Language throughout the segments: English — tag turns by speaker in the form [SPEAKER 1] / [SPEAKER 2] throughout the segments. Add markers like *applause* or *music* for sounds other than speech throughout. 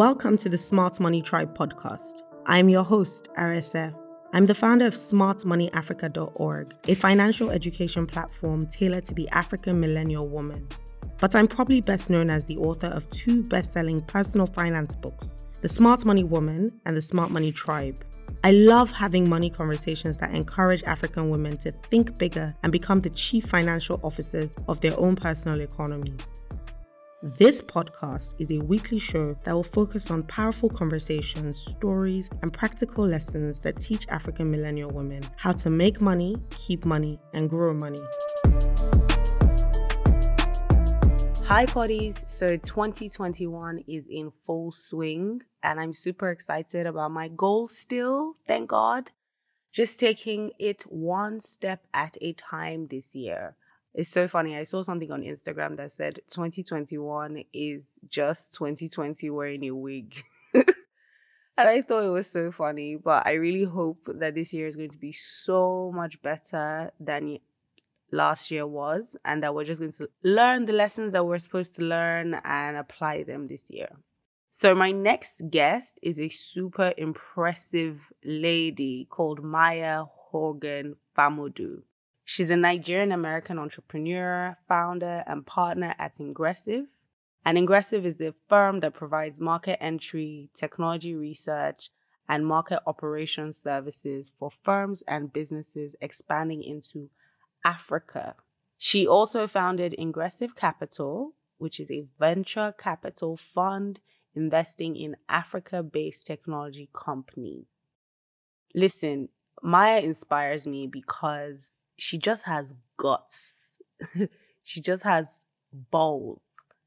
[SPEAKER 1] Welcome to the Smart Money Tribe podcast. I'm your host, Arese. I'm the founder of smartmoneyafrica.org, a financial education platform tailored to the African millennial woman. But I'm probably best known as the author of two best selling personal finance books The Smart Money Woman and The Smart Money Tribe. I love having money conversations that encourage African women to think bigger and become the chief financial officers of their own personal economies. This podcast is a weekly show that will focus on powerful conversations, stories, and practical lessons that teach African millennial women how to make money, keep money, and grow money. Hi, Potties. So 2021 is in full swing, and I'm super excited about my goals still, thank God. Just taking it one step at a time this year. It's so funny. I saw something on Instagram that said 2021 is just 2020 wearing a wig. *laughs* and I thought it was so funny, but I really hope that this year is going to be so much better than last year was and that we're just going to learn the lessons that we're supposed to learn and apply them this year. So my next guest is a super impressive lady called Maya Horgan Famodu. She's a Nigerian American entrepreneur, founder, and partner at Ingressive. And Ingressive is the firm that provides market entry, technology research, and market operations services for firms and businesses expanding into Africa. She also founded Ingressive Capital, which is a venture capital fund investing in Africa based technology companies. Listen, Maya inspires me because she just has guts. *laughs* she just has balls.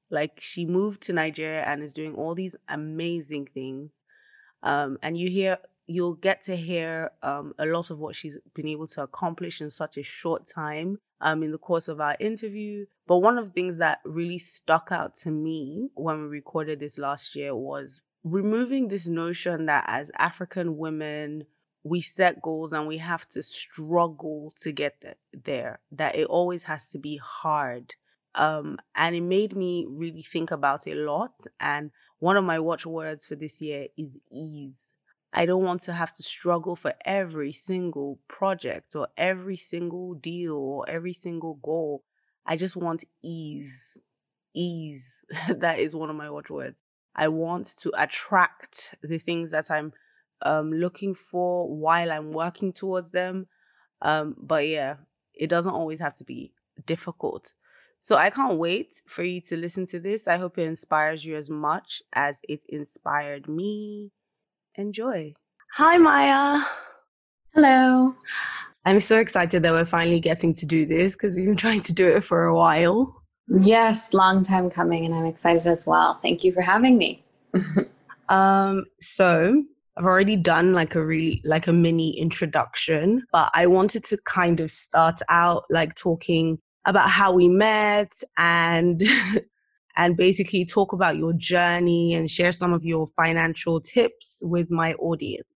[SPEAKER 1] Like she moved to Nigeria and is doing all these amazing things. Um, and you hear you'll get to hear um, a lot of what she's been able to accomplish in such a short time um, in the course of our interview. But one of the things that really stuck out to me when we recorded this last year was removing this notion that as African women, we set goals and we have to struggle to get there, that it always has to be hard. Um, and it made me really think about a lot. And one of my watchwords for this year is ease. I don't want to have to struggle for every single project or every single deal or every single goal. I just want ease. Ease. *laughs* that is one of my watchwords. I want to attract the things that I'm um, looking for while I'm working towards them. Um, but yeah, it doesn't always have to be difficult. So I can't wait for you to listen to this. I hope it inspires you as much as it inspired me. Enjoy. Hi, Maya.
[SPEAKER 2] Hello.
[SPEAKER 1] I'm so excited that we're finally getting to do this because we've been trying to do it for a while.
[SPEAKER 2] Yes, long time coming, and I'm excited as well. Thank you for having me. *laughs*
[SPEAKER 1] um, so I've already done like a really like a mini introduction, but I wanted to kind of start out like talking about how we met and *laughs* and basically talk about your journey and share some of your financial tips with my audience.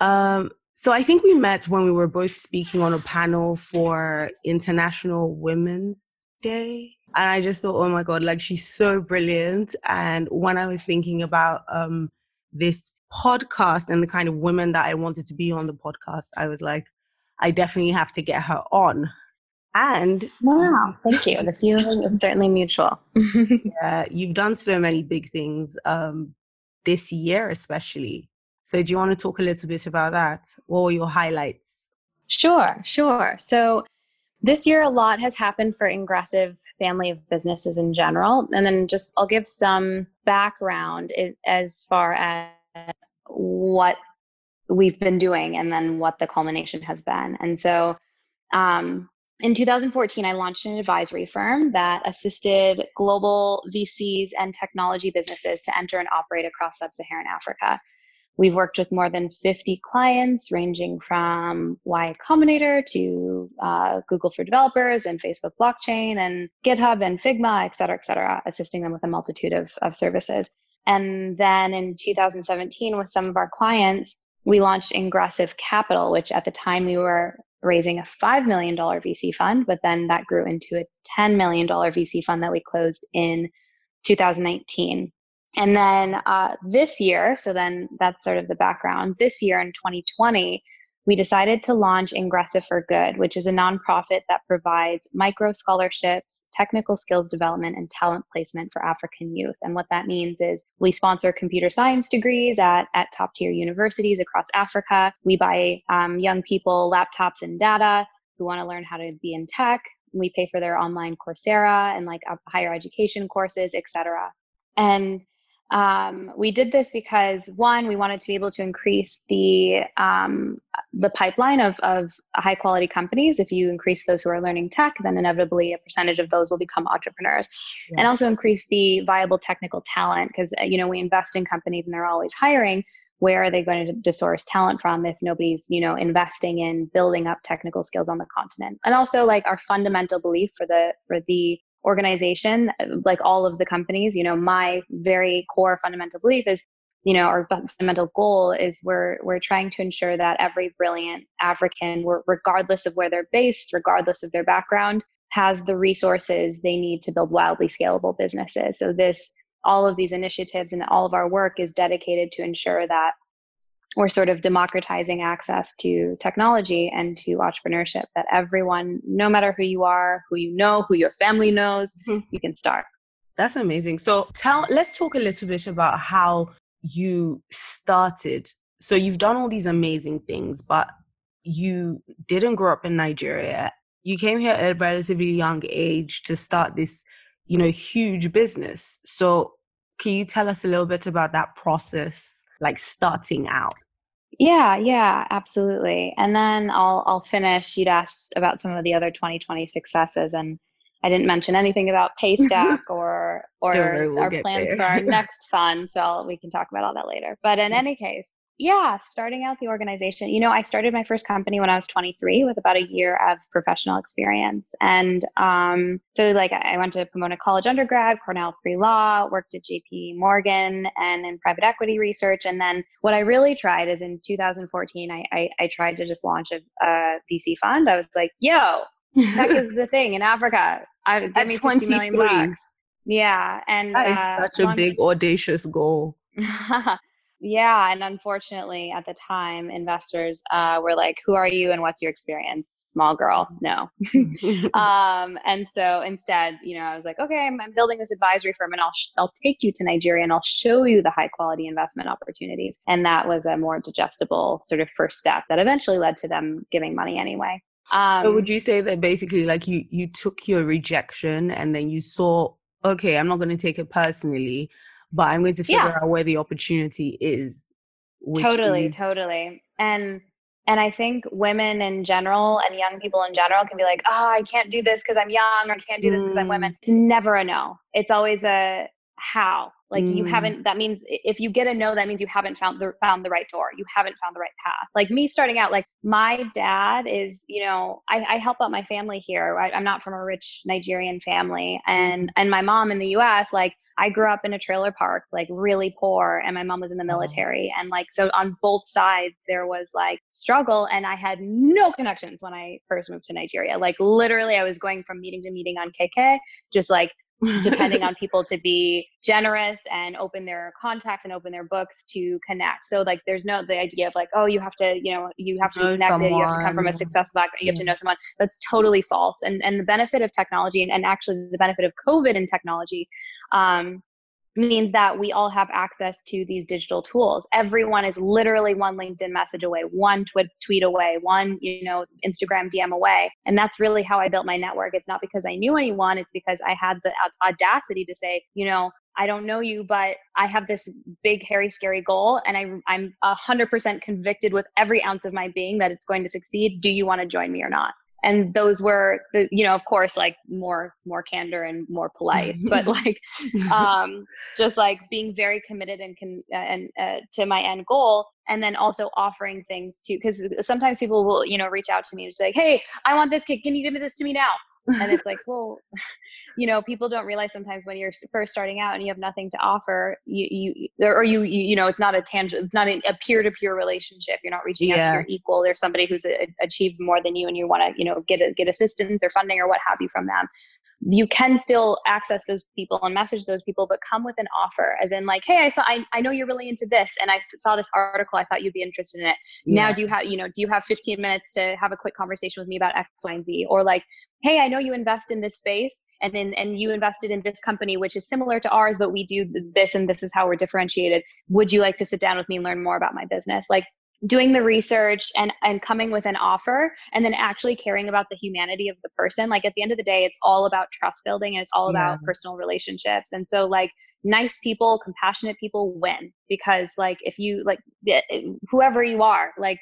[SPEAKER 1] Um, so I think we met when we were both speaking on a panel for International Women's Day. And I just thought, oh my God, like she's so brilliant. And when I was thinking about um, this podcast and the kind of women that I wanted to be on the podcast, I was like, I definitely have to get her on. And
[SPEAKER 2] wow, thank you. The feeling is certainly mutual. *laughs*
[SPEAKER 1] yeah, you've done so many big things um, this year, especially. So, do you want to talk a little bit about that? What were your highlights?
[SPEAKER 2] Sure, sure. So, this year, a lot has happened for Ingressive family of businesses in general. And then just I'll give some background as far as what we've been doing and then what the culmination has been. And so um, in 2014, I launched an advisory firm that assisted global VCs and technology businesses to enter and operate across sub Saharan Africa. We've worked with more than 50 clients, ranging from Y Combinator to uh, Google for Developers and Facebook Blockchain and GitHub and Figma, et cetera, et cetera, assisting them with a multitude of, of services. And then in 2017, with some of our clients, we launched Ingressive Capital, which at the time we were raising a $5 million VC fund, but then that grew into a $10 million VC fund that we closed in 2019. And then uh, this year, so then that's sort of the background. This year in 2020, we decided to launch Ingressive for Good, which is a nonprofit that provides micro scholarships, technical skills development, and talent placement for African youth. And what that means is we sponsor computer science degrees at, at top tier universities across Africa. We buy um, young people laptops and data who want to learn how to be in tech. We pay for their online Coursera and like higher education courses, etc. And um, we did this because one, we wanted to be able to increase the um, the pipeline of, of high quality companies. If you increase those who are learning tech, then inevitably a percentage of those will become entrepreneurs, yeah. and also increase the viable technical talent because uh, you know we invest in companies and they're always hiring. Where are they going to, to source talent from if nobody's you know investing in building up technical skills on the continent? And also like our fundamental belief for the for the organization, like all of the companies, you know, my very core fundamental belief is, you know, our fundamental goal is we're we're trying to ensure that every brilliant African, regardless of where they're based, regardless of their background, has the resources they need to build wildly scalable businesses. So this all of these initiatives and all of our work is dedicated to ensure that we're sort of democratizing access to technology and to entrepreneurship that everyone no matter who you are who you know who your family knows mm-hmm. you can start.
[SPEAKER 1] That's amazing. So tell let's talk a little bit about how you started. So you've done all these amazing things but you didn't grow up in nigeria. You came here at a relatively young age to start this you know huge business. So can you tell us a little bit about that process like starting out
[SPEAKER 2] yeah, yeah, absolutely. And then I'll I'll finish. You'd asked about some of the other 2020 successes, and I didn't mention anything about *laughs* Paystack or or worry, we'll our plans there. for our *laughs* next fund. So I'll, we can talk about all that later. But in any case, yeah, starting out the organization. You know, I started my first company when I was 23 with about a year of professional experience. And um, so, like, I went to Pomona College undergrad, Cornell pre law, worked at JP Morgan and in private equity research. And then what I really tried is in 2014, I, I, I tried to just launch a, a VC fund. I was like, yo, tech is *laughs* the thing in Africa. I, give at me 50 million bucks. Yeah. And
[SPEAKER 1] that is uh, such a big, audacious goal. *laughs* *laughs*
[SPEAKER 2] Yeah, and unfortunately, at the time, investors uh, were like, "Who are you, and what's your experience?" Small girl, no. *laughs* *laughs* um, and so instead, you know, I was like, "Okay, I'm, I'm building this advisory firm, and I'll sh- I'll take you to Nigeria, and I'll show you the high quality investment opportunities." And that was a more digestible sort of first step that eventually led to them giving money anyway.
[SPEAKER 1] Um, so would you say that basically, like you you took your rejection, and then you saw, okay, I'm not going to take it personally but I'm going to figure yeah. out where the opportunity is.
[SPEAKER 2] Totally, is- totally. And and I think women in general and young people in general can be like, oh, I can't do this because I'm young or I can't do this because mm. I'm women. Mm. It's never a no. It's always a how. Like mm. you haven't, that means if you get a no, that means you haven't found the, found the right door. You haven't found the right path. Like me starting out, like my dad is, you know, I, I help out my family here. I, I'm not from a rich Nigerian family and, mm-hmm. and my mom in the US, like I grew up in a trailer park, like really poor, and my mom was in the uh-huh. military. And like, so on both sides, there was like struggle. And I had no connections when I first moved to Nigeria. Like, literally, I was going from meeting to meeting on KK, just like depending on *laughs* people to be generous and open their contacts and open their books to connect. So like there's no the idea of like, oh, you have to, you know, you have to be connected, someone. you have to come from a successful background, you yeah. have to know someone. That's totally false. And and the benefit of technology and, and actually the benefit of COVID and technology um, means that we all have access to these digital tools. Everyone is literally one LinkedIn message away, one tw- tweet away, one, you know, Instagram DM away. And that's really how I built my network. It's not because I knew anyone, it's because I had the audacity to say, you know, I don't know you, but I have this big, hairy, scary goal, and I, I'm 100% convicted with every ounce of my being that it's going to succeed. Do you want to join me or not? And those were the you know of course like more more candor and more polite *laughs* but like um just like being very committed and con- uh, and uh, to my end goal and then also offering things to because sometimes people will you know reach out to me and say like hey i want this kid. Can you give me this to me now and it's like well *laughs* you know people don't realize sometimes when you're first starting out and you have nothing to offer you you or you you, you know it's not a tangent it's not a, peer-to-peer relationship. You're not reaching yeah. out to your equal. There's somebody who's a, achieved more than you and you want to you know get a, get assistance or funding or what have you from them you can still access those people and message those people but come with an offer as in like hey i saw i, I know you're really into this and i saw this article i thought you'd be interested in it. Yeah. now do you have you know do you have 15 minutes to have a quick conversation with me about x y and z? Or like hey i know you invest in this space and then and you invested in this company which is similar to ours but we do this and this is how we're differentiated. Would you like to sit down with me and learn more about my business? Like doing the research and and coming with an offer and then actually caring about the humanity of the person. Like at the end of the day it's all about trust building and it's all about yeah. personal relationships. And so like nice people compassionate people win because like if you like whoever you are like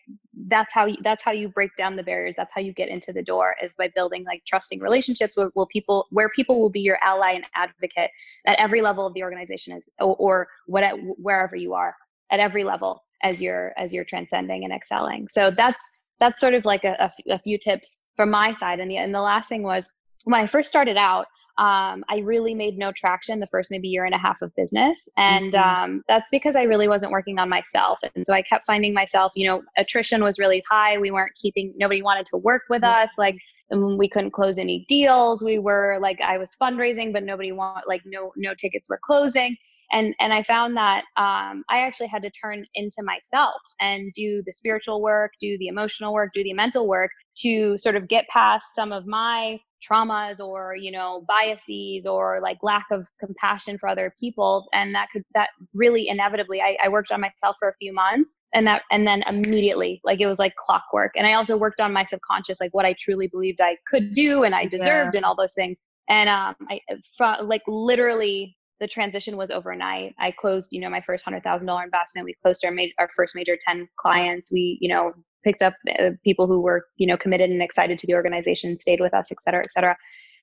[SPEAKER 2] that's how you that's how you break down the barriers. That's how you get into the door is by building like trusting relationships where, people where people will be your ally and advocate at every level of the organization is or, or what wherever you are at every level as you're as you're transcending and excelling so that's that's sort of like a, a, few tips from my side and the, and the last thing was when i first started out um, I really made no traction the first maybe year and a half of business. And mm-hmm. um, that's because I really wasn't working on myself. And so I kept finding myself, you know, attrition was really high. We weren't keeping, nobody wanted to work with mm-hmm. us. Like, we couldn't close any deals. We were like, I was fundraising, but nobody want, like, no, no tickets were closing and and i found that um, i actually had to turn into myself and do the spiritual work do the emotional work do the mental work to sort of get past some of my traumas or you know biases or like lack of compassion for other people. And that could that really inevitably I, I worked on myself for a few months and that and then immediately like it was like clockwork. And i also worked on my subconscious like what i truly believed i could do and i deserved yeah. and all those things. And um i from like literally the transition was overnight. I closed, you know, my first hundred thousand dollar investment. We closed our made our first major ten clients. We, you know, picked up uh, people who were, you know, committed and excited to the organization, stayed with us, et cetera, et cetera.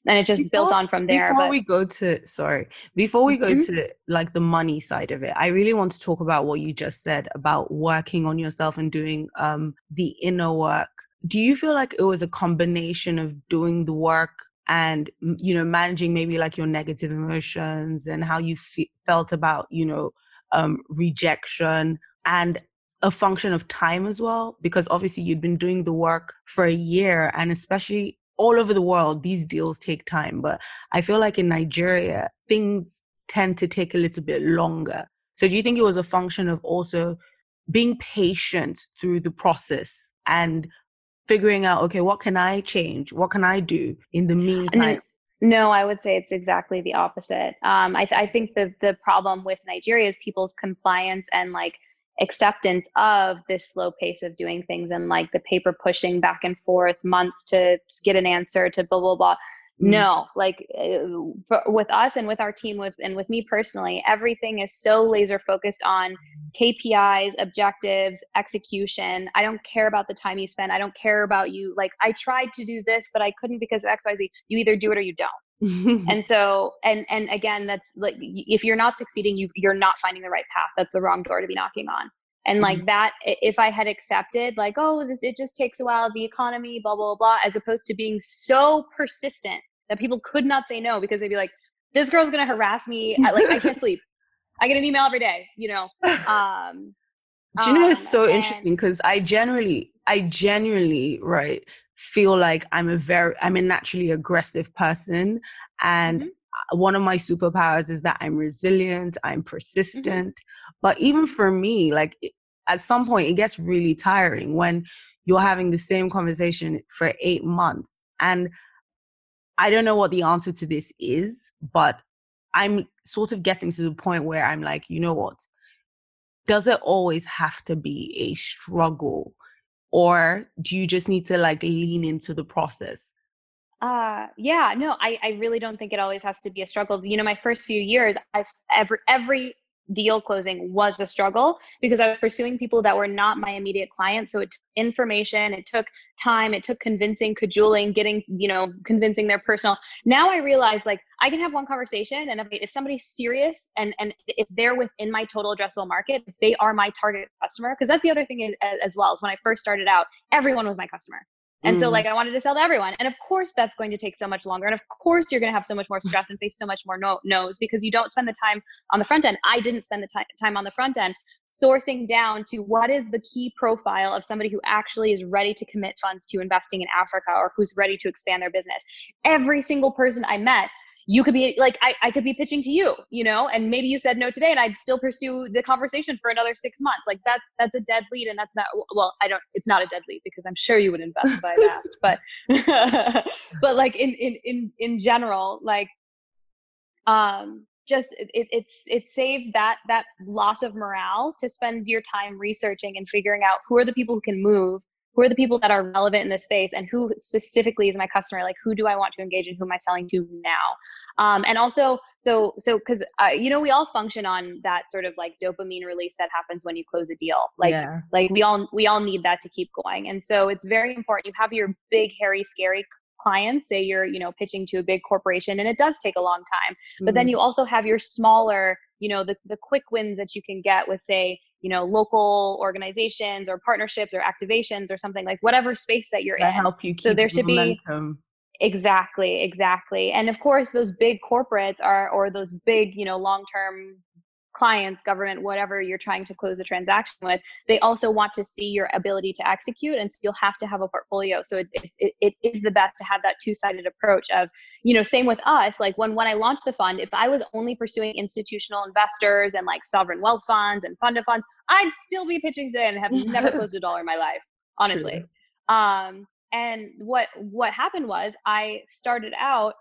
[SPEAKER 2] And it just before, built on from there.
[SPEAKER 1] Before but, we go to sorry, before we go mm-hmm. to like the money side of it, I really want to talk about what you just said about working on yourself and doing um the inner work. Do you feel like it was a combination of doing the work and you know managing maybe like your negative emotions and how you fe- felt about you know um, rejection and a function of time as well because obviously you'd been doing the work for a year and especially all over the world these deals take time but i feel like in nigeria things tend to take a little bit longer. So do you think it was a function of also being patient through the process and figuring out, okay, what can I change? What can I do in the meantime?
[SPEAKER 2] No, I would say it's exactly the opposite. Um, I, th- I think the the problem with Nigeria is people's compliance and like acceptance of this slow pace of doing things and like the paper pushing back and forth months to get an answer to blah blah blah. Mm. No, like uh, with us and with our team, with and with me personally, everything is so laser focused on KPIs, objectives, execution. I don't care about the time you spend. I don't care about you. Like I tried to do this, but I couldn't because X, Y, Z. You either do it or you don't. *laughs* and so, and and again, that's like if you're not succeeding, you you're not finding the right path. That's the wrong door to be knocking on. And like mm-hmm. that, if I had accepted, like, oh, it just takes a while, the economy, blah blah blah, as opposed to being so persistent that people could not say no because they'd be like, this girl's gonna harass me. I, like I can't *laughs* sleep. I get an email every day, you know. Um,
[SPEAKER 1] Do you know it's um, so and, interesting because I generally, I genuinely, right, feel like I'm a very, I'm a naturally aggressive person, and mm-hmm. one of my superpowers is that I'm resilient, I'm mm-hmm. persistent. Mm-hmm. But even for me, like at some point, it gets really tiring when you're having the same conversation for eight months, and I don't know what the answer to this is, but I'm sort of getting to the point where I'm like, you know what? Does it always have to be a struggle? Or do you just need to like lean into the process?
[SPEAKER 2] Uh yeah, no, I, I really don't think it always has to be a struggle. You know, my first few years, I've every every deal closing was a struggle because I was pursuing people that were not my immediate clients. So it took information, it took time, it took convincing, cajoling, getting, you know, convincing their personal. Now I realize like I can have one conversation and if, if somebody's serious and, and if they're within my total addressable market, they are my target customer, because that's the other thing as well is when I first started out, everyone was my customer And mm. so like I wanted to sell to everyone. And of course that's going to take so much longer. And of course you're going to have so much more stress and face so much more no- no's because you don't spend the time on the front end. I didn't spend the t- time on the front end sourcing down to what is the key profile of somebody who actually is ready to commit funds to investing in Africa or who's ready to expand their business. Every single person I met you could be like I, I could be pitching to you you know and maybe you said no today and i'd still pursue the conversation for another six months. Like that's that's a dead lead and that's not well i don't it's not a dead lead because i'm sure you would invest if i asked but *laughs* but like in in in in general like um just it, it's it saves that that loss of morale to spend your time researching and figuring out who are the people who can move who are the people that are relevant in this space and who specifically is my customer like who do i want to engage and who am i selling to now um, and also so so because uh, you know we all function on that sort of like dopamine release that happens when you close a deal like yeah. like we all we all need that to keep going and so it's very important you have your big hairy scary clients say you're you know pitching to a big corporation and it does take a long time but mm-hmm. then you also have your smaller you know the, the quick wins that you can get with say you know local organizations or partnerships or activations or something like whatever space that you're
[SPEAKER 1] that
[SPEAKER 2] in
[SPEAKER 1] help you so there should momentum.
[SPEAKER 2] be exactly exactly and of course those big corporates are or those big you know long term clients, government, whatever you're trying to close the transaction with, they also want to see your ability to execute. And so you'll have to have a portfolio. So it, it, it is the best to have that two sided approach of, you know, same with us. Like when, when I launched the fund, if I was only pursuing institutional investors and like sovereign wealth funds and fund of funds, I'd still be pitching today and have never *laughs* closed a dollar in my life, honestly. Um, and what what happened was I started out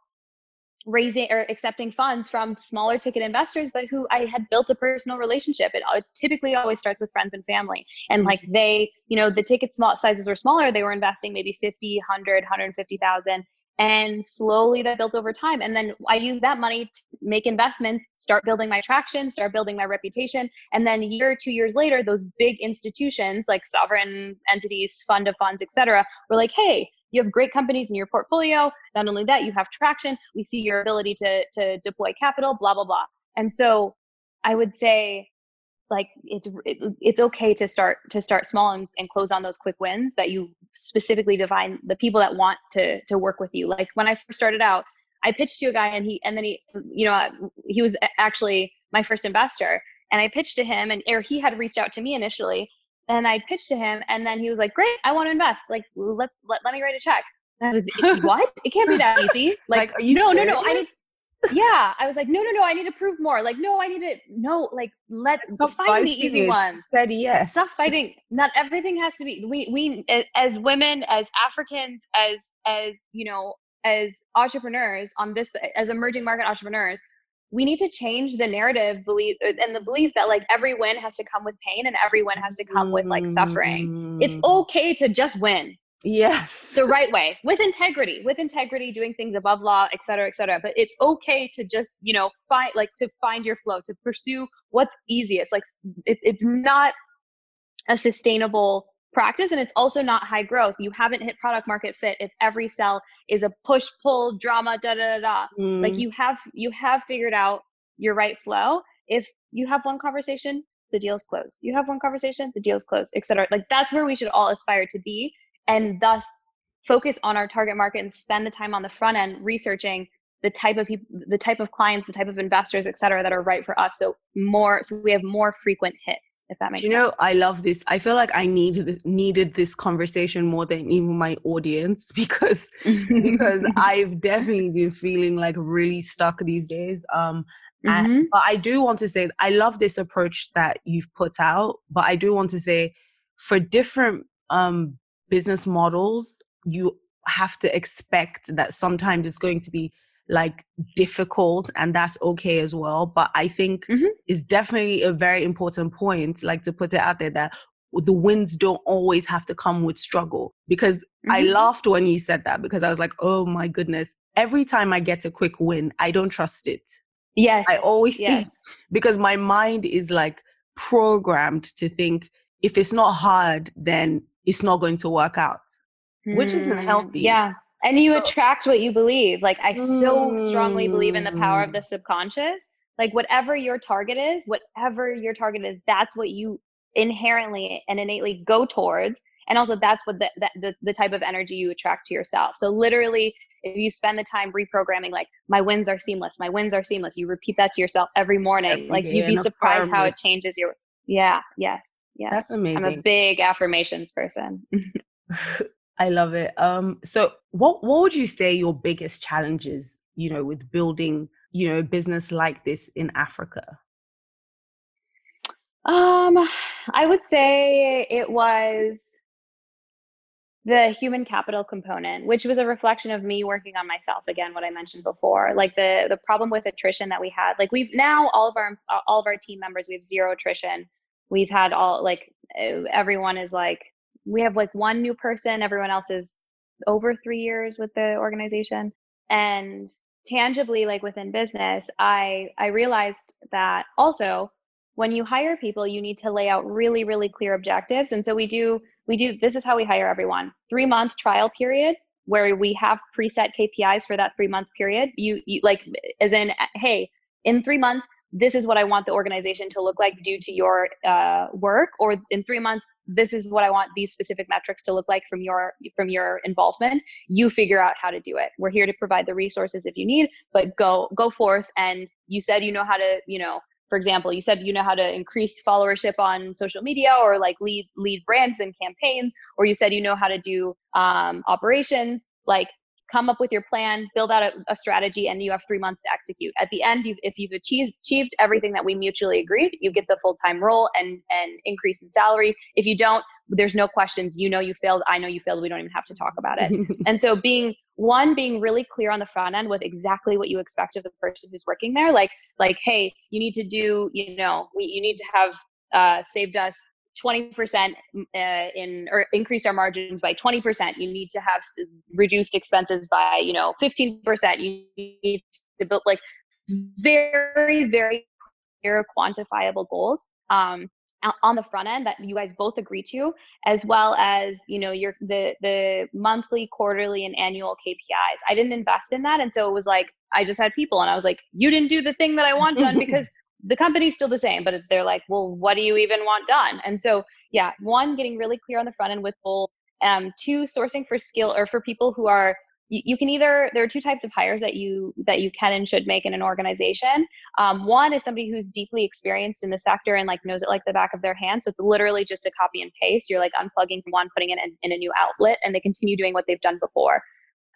[SPEAKER 2] raising or accepting funds from smaller ticket investors but who i had built a personal relationship it typically always starts with friends and family and like mm-hmm. they you know the ticket small sizes were smaller they were investing maybe 50 100 150000 and slowly that built over time and then i use that money to make investments start building my traction start building my reputation and then a year or two years later those big institutions like sovereign entities fund of funds etc were like hey you have great companies in your portfolio. Not only that, you have traction. We see your ability to to deploy capital, blah blah blah. And so I would say like it's it, it's okay to start to start small and, and close on those quick wins that you specifically define the people that want to to work with you like when i first started out i pitched to a guy and he and then he you know uh, he was actually my first investor and i pitched to him and or he had reached out to me initially and I pitched to him, and then he was like, "Great, I want to invest. Like, let's let, let me write a check." And I was like, *laughs* "What? It can't be that easy. Like, like no, serious? no, no. I need." Yeah, I was like, no, no, no. I need to prove more. Like, no, I need to no. Like, let's Stop find the easy ones.
[SPEAKER 1] Said yes.
[SPEAKER 2] Stop fighting. Not everything has to be. We we as women, as Africans, as as you know, as entrepreneurs on this, as emerging market entrepreneurs, we need to change the narrative belief uh, and the belief that like every win has to come with pain and every win has to come with like suffering. It's mm. okay to just win.
[SPEAKER 1] Yes.
[SPEAKER 2] The right way with integrity, with integrity, doing things above law, et cetera, et cetera. But it's okay to just, you know, find like to find your flow, to pursue what's easiest. Like it, it's not a sustainable practice and it's also not high growth you haven't hit product market fit if every sell is a push pull drama da da da da mm. like you have you have figured out your right flow if you have one conversation the deal's closed you have one conversation the deal's closed etc like that's where we should all aspire to be and thus focus on our target market and spend the time on the front end researching the type of people the type of clients the type of investors et cetera that are right for us so more so we have more frequent hits if that makes sense.
[SPEAKER 1] you
[SPEAKER 2] sense.
[SPEAKER 1] know i love this i feel like i need needed this conversation more than even my audience *laughs* because because *laughs* i've definitely been feeling like really stuck these days um and, mm-hmm. but i do want to say i love this approach that you've put out but i do want to say for different um business models you have to expect that sometimes it's going to be like difficult and that's okay as well but i think mm-hmm. it's definitely a very important point like to put it out there that the wins don't always have to come with struggle because mm-hmm. i laughed when you said that because i was like oh my goodness every time i get a quick win i don't trust it
[SPEAKER 2] yes
[SPEAKER 1] i always yes. think because my mind is like programmed to think if it's not hard then it's not going to work out mm. which isn't hmm. healthy.
[SPEAKER 2] yeah. And you attract what you believe. Like i so strongly believe in the power of the mm. subconscious. Like whatever your target is whatever your target is that's what you inherently and innately go towards. And also that's what the, the the type of energy you attract to yourself. So literally if you spend the time reprogramming like my wins are seamless my wins are seamless you repeat that to yourself every morning. Every like you'd be surprised how it. changes your yeah yes yeah
[SPEAKER 1] that's amazing
[SPEAKER 2] i'm a big affirmations person. *laughs* *laughs*
[SPEAKER 1] I love it. Um so what what would you say your biggest challenges you know with building you know a business like this in africa?
[SPEAKER 2] Um i would say it was the human capital component which was a reflection of me working on myself again what i mentioned before like the the problem with attrition that we had like we've now all of our all of our team members we have zero attrition we've had all like everyone is like we have like one new person everyone else is over 3 years with the organization and tangibly like within business i i realized that also when you hire people you need to lay out really really clear objectives and so we do we do this is how we hire everyone three month trial period where we have preset kpis for that three month period you, you like as in hey in three months this is what i want the organization to look like due to your uh, work or in three months this is what i want these specific metrics to look like from your from your involvement. You figure out how to do it. We're here to provide the resources if you need but go go forth. And you said you know how to you know for example you said you know how to increase followership on social media or like lead lead brands and campaigns or you said you know how to do um, operations. Like come up with your plan build out a, a, strategy and you have three months to execute. At the end you've, if you've achieved, achieved everything that we mutually agreed you get the full-time role and and increase in salary. If you don't there's no questions. You know you failed. I know you failed. We don't even have to talk about it. *laughs* And so being one being really clear on the front end with exactly what you expect of the person who's working there like like hey you need to do you know we, you need to have uh, saved us 20% mm, uh, in or increased our margins by 20% you need to have reduced expenses by you know 15% you need to build like very very clear quantifiable goals um, on the front end that you guys both agree to as well as you know your the the monthly quarterly and annual kpis i didn't invest in that and so it was like i just had people and i was like you didn't do the thing that i want done *laughs* because the company's still the same, but they're like, well, what do you even want done? And so, yeah, one, getting really clear on the front end with goals. Um, two, sourcing for skill or for people who are you, can either there are two types of hires that you that you can and should make in an organization. Um, one is somebody who's deeply experienced in the sector and like knows it like the back of their hand. So it's literally just a copy and paste. You're like unplugging from one, putting it in, in a new outlet, and they continue doing what they've done before.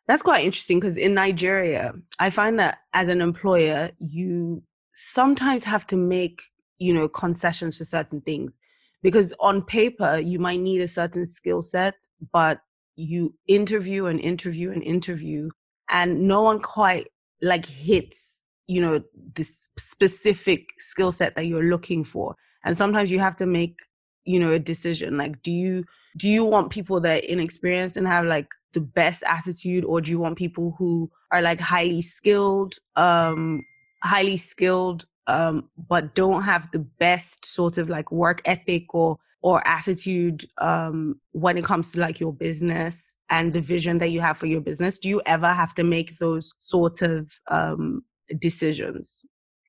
[SPEAKER 1] That's quite interesting because in Nigeria, I find that as an employer, you sometimes have to make you know concessions for certain things because on paper you might need a certain skill set but you interview and interview and interview and no one quite like hits you know this specific skill set that you're looking for. And sometimes you have to make you know a decision like do you do you want people that are inexperienced and have like the best attitude or do you want people who are like highly skilled um highly skilled um, but don't have the best sort of like work ethic or or attitude um, when it comes to like your business and the vision that you have for your business do you ever have to make those sort of um, decisions?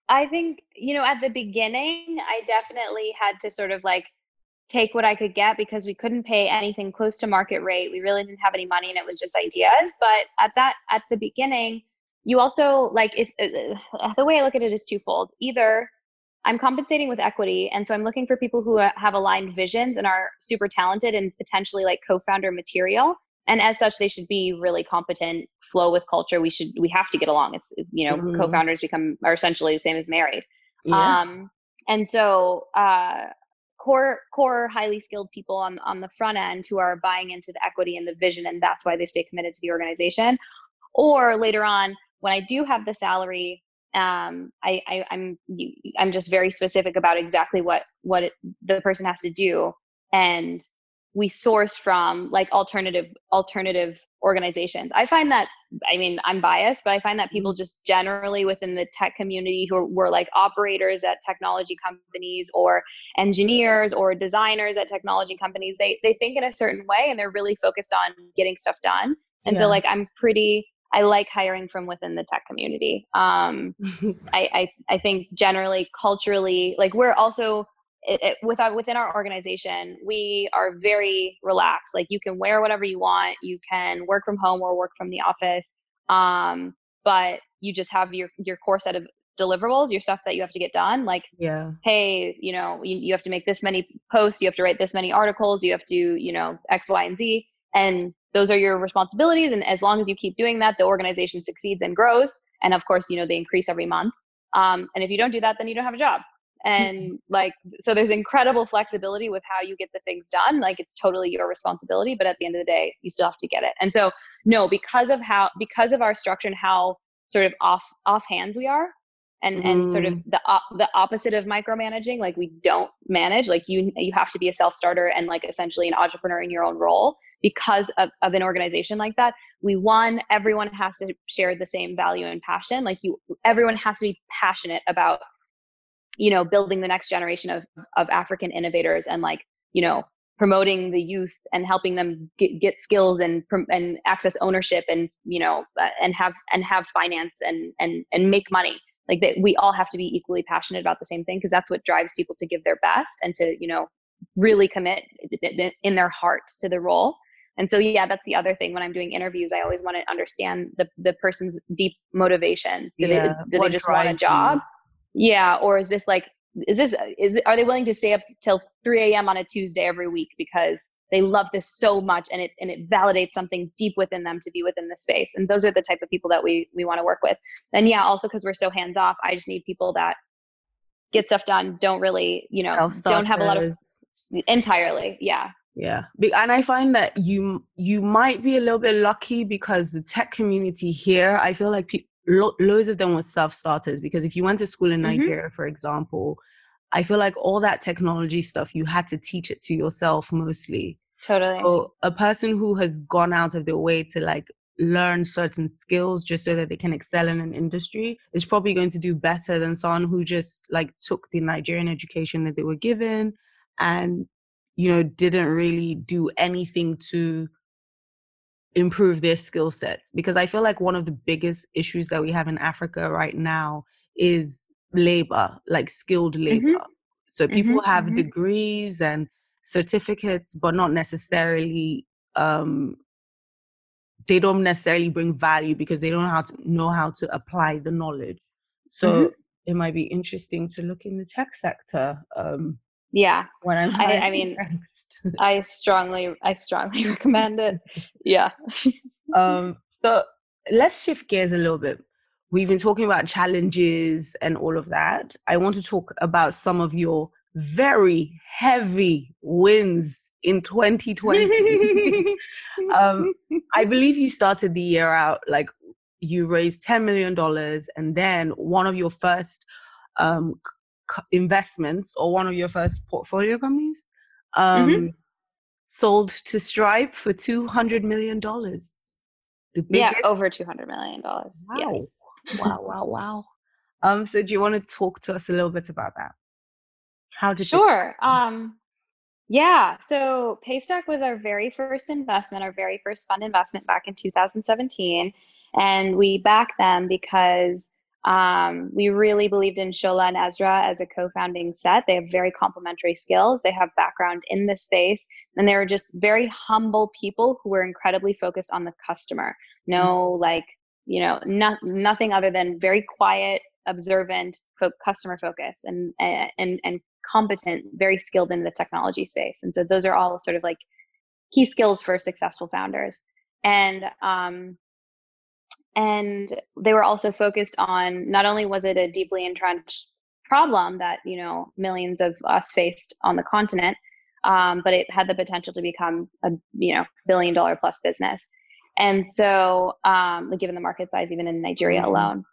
[SPEAKER 2] I think you know at the beginning i definitely had to sort of like take what i could get because we couldn't pay anything close to market rate. We really didn't have any money and it was just ideas but at that at the beginning you also like if uh, uh, the way i look at it is twofold. Either i'm compensating with equity and so i'm looking for people who have aligned visions and are super talented and potentially like co-founder material and as such they should be really competent flow with culture. We should we have to get along. It's you know mm-hmm. co-founders become are essentially the same as married. Yeah. um and so uh core core highly skilled people on on the front end who are buying into the equity and the vision and that's why they stay committed to the organization. Or later on when I do have the salary, um, I, I, I'm I'm just very specific about exactly what what it, the person has to do, and we source from like alternative alternative organizations. I find that I mean I'm biased, but I find that people mm-hmm. just generally within the tech community who were like operators at technology companies or engineers or designers at technology companies, they they think in a certain way and they're really focused on getting stuff done. And yeah. so like I'm pretty I like hiring from within the tech community. Um, *laughs* I, I, I think generally culturally, like we're also it, it, with our, within our organization, we are very relaxed. Like you can wear whatever you want, you can work from home or work from the office, um, but you just have your your core set of deliverables, your stuff that you have to get done. Like,
[SPEAKER 1] yeah,
[SPEAKER 2] hey, you know, you, you have to make this many posts, you have to write this many articles, you have to, you know, X, Y, and Z, and those are your responsibilities. And as long as you keep doing that, the organization succeeds and grows. And of course, you know, they increase every month. Um, and if you don't do that, then you don't have a job and like so there's incredible flexibility with how you get the things done like it's totally your responsibility but at the end of the day you still have to get it and so no because of how because of our structure and how sort of off off hands we are and mm. and sort of mm. the op- the opposite of micromanaging like we don't manage like you you have to be a self starter and like essentially an entrepreneur in your own role because of, of an organization like that we one everyone has to share the same value and passion like you everyone has to be passionate about you know building the next generation of of african innovators and like you know promoting the youth and helping them get, get skills and and access ownership and you know uh, and have and have finance and and and make money like that we all have to be equally passionate about the same thing because that's what drives people to give their best and to you know really commit in their heart to the role. And so yeah that's the other thing when i'm doing interviews i always want to understand the the person's deep motivations. Do yeah. they do they just want a job? yeah or is this like is this is are they willing to stay up till 3 a.m on a tuesday every week because they love this so much and it and it validates something deep within them to be within the space. And those are the type of people that we we want to work with. And yeah also because we're so hands off i just need people that get stuff done don't really you know don't have a lot of entirely yeah.
[SPEAKER 1] Yeah. And i find that you you might be a little bit lucky because the tech community here i feel like pe- lo- loads of them were self starters because if you went to school in mm-hmm. Nigeria, for example, I feel like all that technology stuff you had to teach it to yourself mostly.
[SPEAKER 2] Totally.
[SPEAKER 1] So a person who has gone out of their way to like learn certain skills just so that they can excel in an industry is probably going to do better than someone who just like took the Nigerian education that they were given and you know didn't really do anything to improve their skill sets because i feel like one of the biggest issues that we have in africa right now is labor like skilled mm-hmm. labor mm-hmm. so people mm-hmm, have mm-hmm. degrees and certificates but not necessarily um they don't necessarily bring value because they don't know how to know how to apply the knowledge. So mm-hmm. it might be interesting to look in the tech sector um
[SPEAKER 2] yeah. when i'm I, I mean *laughs* i strongly i strongly *laughs* recommend it. Yeah. *laughs*
[SPEAKER 1] Um so let's shift gears a little bit. We've been talking about challenges and all of that. I want to talk about some of your very heavy wins in 2020 *laughs* um i believe you started the year out like you raised 10 million dollars and then one of your first um investments or one of your first portfolio companies um, mm-hmm. sold to Stripe for two hundred million dollars.
[SPEAKER 2] Yeah, over two hundred million dollars.
[SPEAKER 1] Wow. Yeah. wow, wow, wow. Um, so do you want to talk to us a little bit about that? How did
[SPEAKER 2] sure. You- um, yeah, so Paystack was our very first investment, our very first fund investment back in 2017. And we backed them because um, we really believed in Shola and Ezra as a co-founding set. They have very complementary skills. They have background in the space, and they were just very humble people who were incredibly focused on the customer. No, mm-hmm. like you know, not, nothing other than very quiet, observant, fo- customer focus, and and and competent, very skilled in the technology space. And so those are all sort of like key skills for successful founders. And um, and they were also focused on not only was it a deeply entrenched problem that you know millions of us faced on the continent um, but it had the potential to become a you know billion dollar plus business and so um, given the market size even in nigeria mm-hmm. alone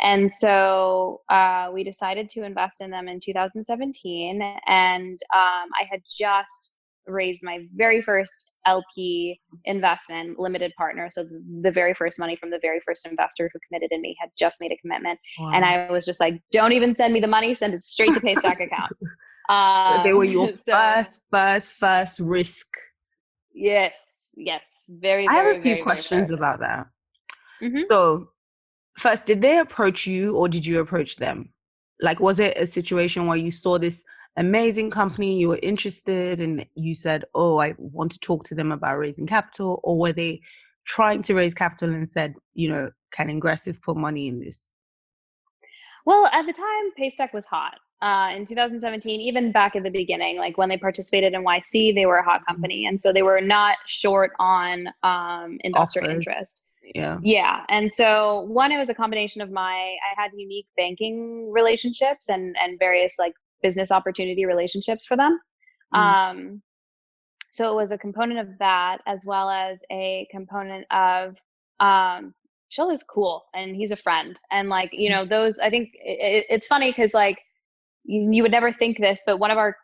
[SPEAKER 2] and so uh, we decided to invest in them in 2017 and um, i had just raised my very first LP investment, limited partner. So the very first money from the very first investor who committed in me had just made a commitment. Wow. And I was just like, don't even send me the money, send it straight to Paystack *laughs* account.
[SPEAKER 1] Um, they were your *laughs* so, first, first, first risk.
[SPEAKER 2] Yes, yes. Very,
[SPEAKER 1] I
[SPEAKER 2] have
[SPEAKER 1] a few
[SPEAKER 2] very,
[SPEAKER 1] questions very about that. Mm-hmm. So, first, did they approach you or did you approach them? Like, was it a situation where you saw this amazing company, you were interested, and you said, "Oh, I want to talk to them about raising capital," or were they trying to raise capital and said, "You know, can Ingressive put money in this?"
[SPEAKER 2] Well, at the time, Paystack was hot. Uh, in 2017, even back at the beginning, like when they participated in YC, they were a hot company, and so they were not short on um, investor Offers. interest.
[SPEAKER 1] Yeah.
[SPEAKER 2] Yeah. And so one, it was a combination of my I had unique banking relationships and and various like business opportunity relationships for them. Mm. Um, so it was a component of that as well as a component of um, Shell is cool and he's a friend. And like, you mm. know, those, I think it, it's funny because like you, you would never think this, but one of our,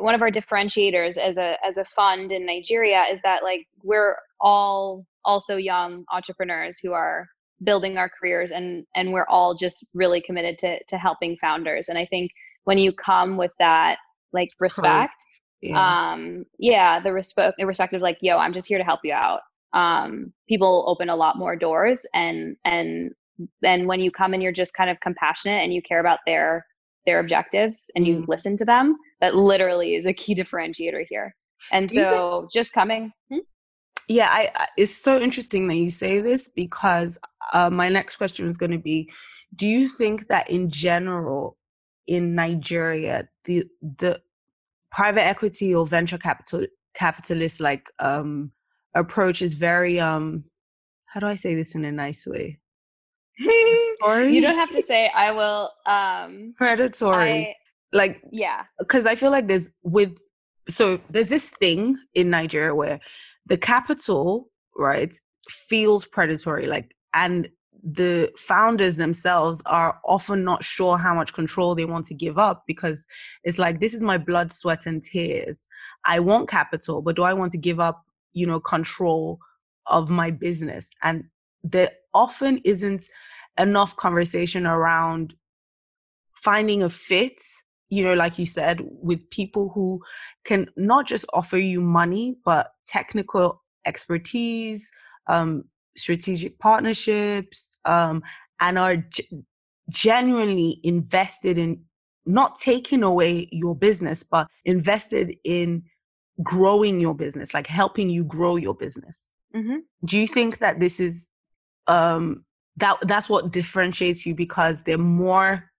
[SPEAKER 2] one of our differentiators as a, as a fund in Nigeria is that like we're all also young entrepreneurs who are building our careers and, and we're all just really committed to, to helping founders. And I think when you come with that like respect, yeah. um, yeah, the respect, the respect of like, yo, I'm just here to help you out um, people open a lot more doors and and then when you come and you're just kind of compassionate and you care about their their objectives and you mm. listen to them that literally is a key differentiator here and so think, just coming hmm?
[SPEAKER 1] yeah I, I, it's so interesting that you say this because uh, my next question is going to be do you think that in general in nigeria the the private equity or venture capital capitalists like um approach is very um how do I say this in a nice way? *laughs*
[SPEAKER 2] you don't have to say I will um
[SPEAKER 1] predatory. I, like
[SPEAKER 2] yeah.
[SPEAKER 1] Cuz I feel like there's with so there's this thing in Nigeria where the capital, right, feels predatory like and the founders themselves are often not sure how much control they want to give up because it's like this is my blood sweat and tears i want capital but do i want to give up you know control of my business and there often isn't enough conversation around finding a fit you know like you said with people who can not just offer you money but technical expertise um, strategic partnerships um, and are g- genuinely invested in not taking away your business but invested in growing your business, like helping you grow your business. Mm-hmm. Do you think that this is um that that's what differentiates you because there are more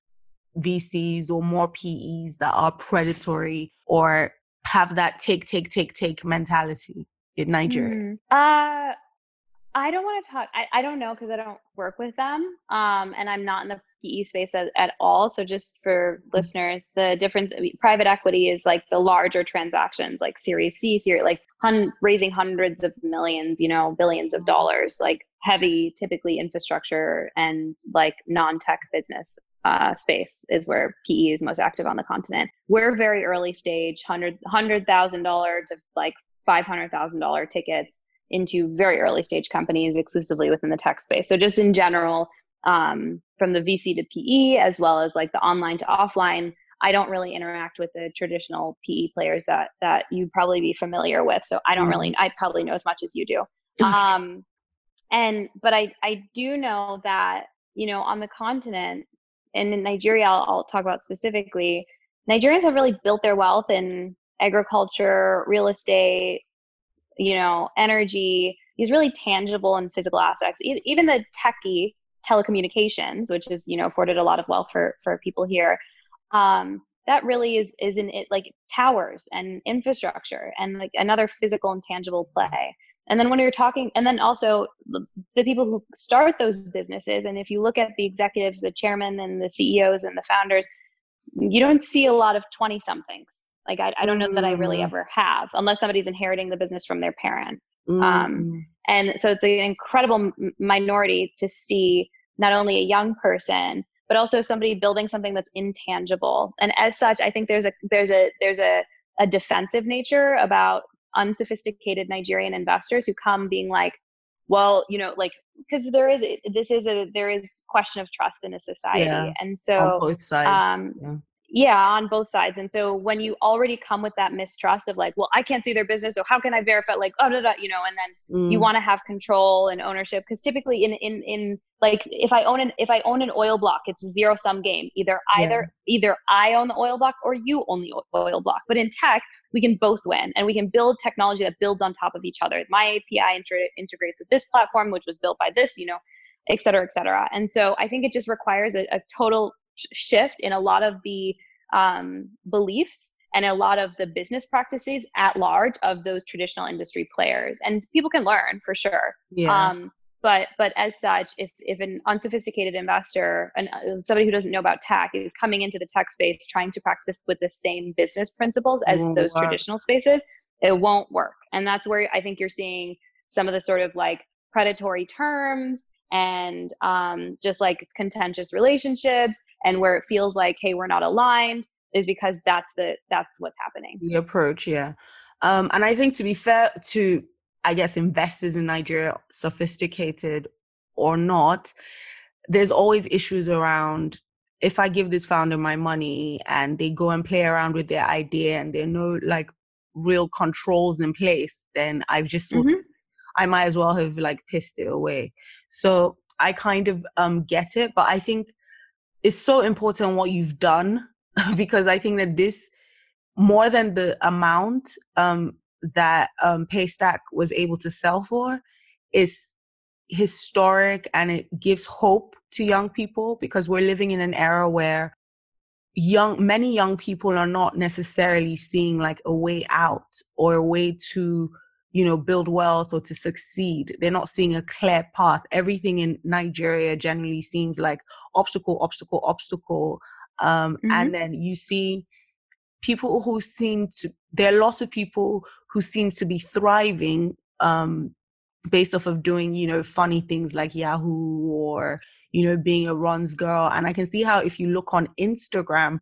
[SPEAKER 1] VCs or more PEs that are predatory or have that take take take take mentality in Nigeria?
[SPEAKER 2] Mm. Uh I don't want to talk. I, I don't know because I don't work with them, um, and I'm not in the PE space at, at all. So just for mm-hmm. listeners, the difference: I mean, private equity is like the larger transactions, like Series C, Series like hun- raising hundreds of millions, you know, billions of dollars, like heavy, typically infrastructure and like non-tech business uh, space is where PE is most active on the continent. We're very early stage, hundred hundred thousand dollar to like five hundred thousand dollar tickets into very early stage companies exclusively within the tech space. So just in general, um, from the VC to PE, as well as like the online to offline, I don't really interact with the traditional PE players that that you probably be familiar with. So I don't really, mm-hmm. I probably know as much as you do. Um, and but I I do know that you know on the continent and in Nigeria, I'll, I'll talk about specifically. Nigerians have really built their wealth in agriculture, real estate, you know, energy, these really tangible and physical aspects. Even the techie telecommunications, which is, you know, afforded a lot of wealth for for people here. Um, that really is is in it like towers and infrastructure and like another physical and tangible play. And then when you're talking, and then also the, the people who start those businesses, and if you look at the executives, the chairman and the CEOs and the founders, you don't see a lot of 20 somethings like I, I don't know that I really mm. ever have, unless somebody's inheriting the business from their parent. Um, mm. Um, and so it's an incredible minority to see not only a young person, but also somebody building something that's intangible. And as such, I think there's a there's a there's a, a defensive nature about unsophisticated Nigerian investors who come being like, well, you know, like because there is this is a there is question of trust in a society, yeah. and so
[SPEAKER 1] on both sides. Um,
[SPEAKER 2] yeah yeah on both sides and so when you already come with that mistrust of like well i can't see their business so how can i verify? Like oh da, da, you know and then mm. you want to have control and ownership because typically in in in like if i own an if i own an oil block it's a zero sum game. Either either yeah. either i own the oil block or you own the oil block. But in tech we can both win and we can build technology that builds on top of each other. My api inter- integrates with this platform which was built by this you know et cetera et cetera. And so i think it just requires a, a total shift in a lot of the um, beliefs and a lot of the business practices at large of those traditional industry players and people can learn for sure yeah. um, but but as such if if an unsophisticated investor and uh, somebody who doesn't know about tech is coming into the tech space trying to practice with the same business principles as those work. traditional spaces it won't work and that's where i think you're seeing some of the sort of like predatory terms and um, just like contentious relationships and where it feels like hey we're not aligned is because that's the that's what's happening
[SPEAKER 1] the approach yeah um, and i think to be fair to i guess investors in nigeria sophisticated or not there's always issues around if i give this founder my money and they go and play around with their idea and there are no like real controls in place then i've just mm-hmm. I might as well have like pissed it away. So I kind of um, get it, but I think it's so important what you've done *laughs* because I think that this more than the amount um, that um, Paystack was able to sell for is historic and it gives hope to young people because we're living in an era where young many young people are not necessarily seeing like a way out or a way to you know, build wealth or to succeed. They're not seeing a clear path. Everything in Nigeria generally seems like obstacle, obstacle, obstacle. Um, mm-hmm. And then you see people who seem to, there are lots of people who seem to be thriving um, based off of doing, you know, funny things like Yahoo or, you know, being a runs girl. And I can see how if you look on Instagram,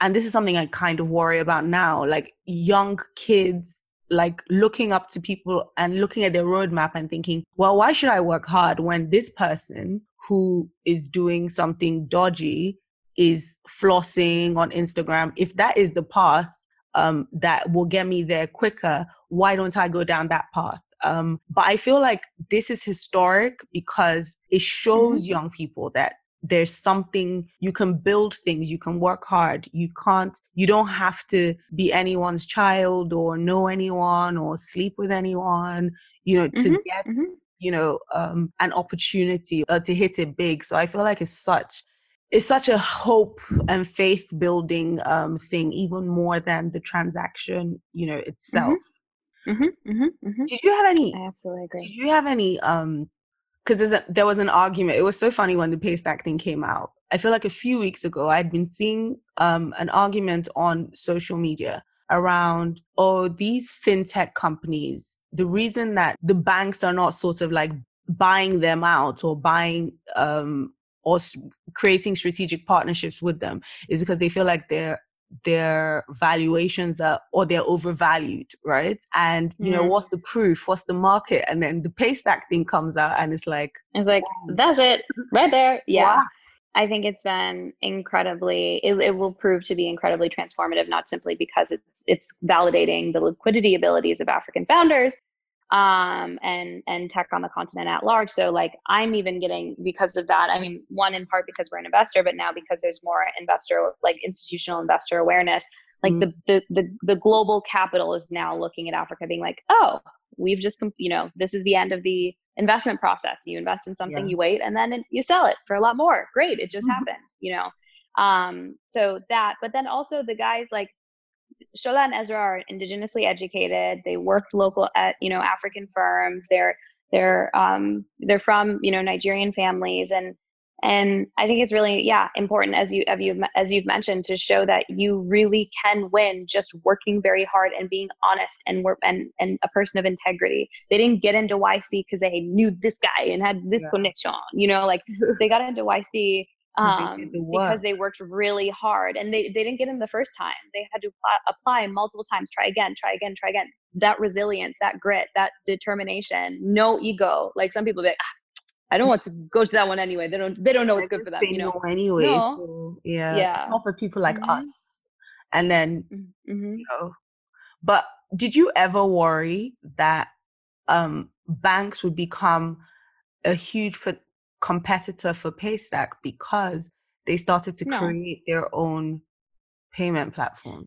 [SPEAKER 1] and this is something I kind of worry about now, like young kids like looking up to people and looking at their roadmap and thinking, well, why should I work hard when this person who is doing something dodgy is flossing on Instagram? If that is the path um, that will get me there quicker, why don't I go down that path? Um, but I feel like this is historic because it shows mm-hmm. young people that there's something you can build things you can work hard. You can't you don't have to be anyone's child or know anyone or sleep with anyone you know to mm-hmm, get mm-hmm. you know um, an opportunity uh, to hit it big. So i feel like it's such it's such a hope and faith building um, thing even more than the transaction you know itself. Mm-hmm, mm-hmm, mm-hmm, did you have any
[SPEAKER 2] i absolutely agree.
[SPEAKER 1] did you have any um because there was an argument. It was so funny when the Paystack thing came out. I feel like a few weeks ago, I'd been seeing um, an argument on social media around, oh, these fintech companies, the reason that the banks are not sort of like buying them out or buying um, or creating strategic partnerships with them is because they feel like they're their valuations are or they're overvalued right? And you know what's the proof? What's the market? And then the Paystack thing comes out and it's like
[SPEAKER 2] it's like wow. that's it. Right there. *laughs* Yeah. Wow. i think it's been incredibly it, it will prove to be incredibly transformative not simply because it's it's validating the liquidity abilities of african founders um, and and tech on the continent at large. So like I'm even getting because of that. I mean, one in part because we're an investor, but now because there's more investor like institutional investor awareness. Like mm-hmm. the, the the the global capital is now looking at Africa, being like, oh, we've just you know this is the end of the investment process. You invest in something, yeah. you wait, and then you sell it for a lot more. Great, it just mm-hmm. happened. You know. Um, so that, but then also the guys like Shola and Ezra are indigenously educated. They worked local at you know African firms. They're they're um, they're from you know Nigerian families and and I think it's really yeah important as you as you as you've mentioned to show that you really can win just working very hard and being honest and work and and a person of integrity. They didn't get into YC because they knew this guy and had this yeah. connection. You know, like they got into YC um, because they worked really hard and they, they didn't get in the first time. They had to apply, apply multiple times, try again, try again, try again. That resilience, that grit, that determination, no ego. Like some people be like, ah, I don't want to go to that one anyway. They don't they don't know what's good for them. You know,
[SPEAKER 1] anyway. No. So, yeah, yeah. Not for people like mm-hmm. us. And then mm-hmm. you know, but did you ever worry that um banks would become a huge competitor for Paystack because they started to no. create their own payment platforms?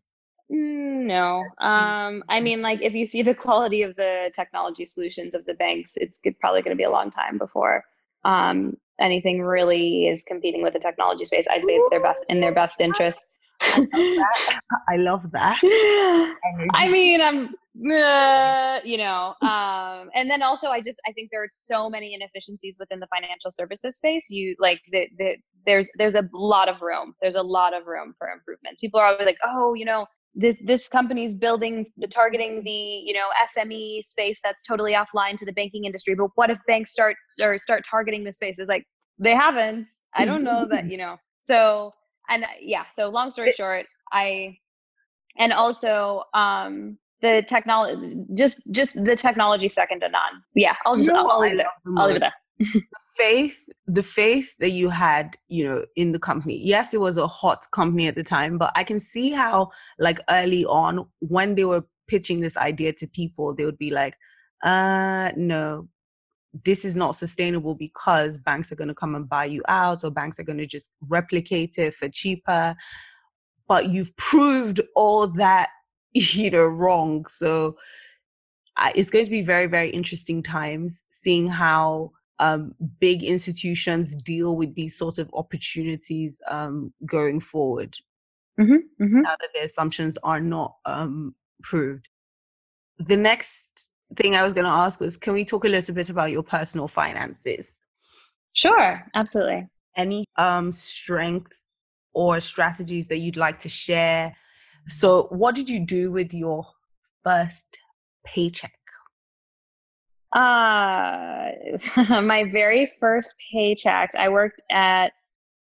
[SPEAKER 2] Mm, no. Um, I mean, like if you see the quality of the technology solutions of the banks, it's probably going to be a long time before um, anything really is competing with the technology space. I'd say it's their best in their best interest. *laughs*
[SPEAKER 1] I love that. I love that.
[SPEAKER 2] I mean, I'm, uh, you know, um, and then also I just I think there are so many inefficiencies within the financial services space. You like the, the there's there's a lot of room. There's a lot of room for improvements. People are always like, oh, you know, this this company's building the targeting the you know SME space that's totally offline to the banking industry. But what if banks start or start targeting the space? Is like they haven't. I don't know that *laughs* you know. So and uh, yeah. So long story short, I and also um the technology just just the technology second to none. Yeah, I'll just I'll, I'll leave it there. I'll leave it there
[SPEAKER 1] the faith the faith that you had you know in the company yes it was a hot company at the time but i can see how like early on when they were pitching this idea to people they would be like uh no this is not sustainable because banks are going to come and buy you out or banks are going to just replicate it for cheaper but you've proved all that *laughs* you know wrong so uh, it's going to be very very interesting times seeing how um, big institutions deal with these sort of opportunities um, going forward mm-hmm, mm-hmm. now that the assumptions are not um, proved. The next thing I was going to ask was can we talk a little bit about your personal finances?
[SPEAKER 2] Sure, absolutely.
[SPEAKER 1] Any um, strengths or strategies that you'd like to share? So, what did you do with your first paycheck?
[SPEAKER 2] Uh, *laughs* my very first paycheck, I worked at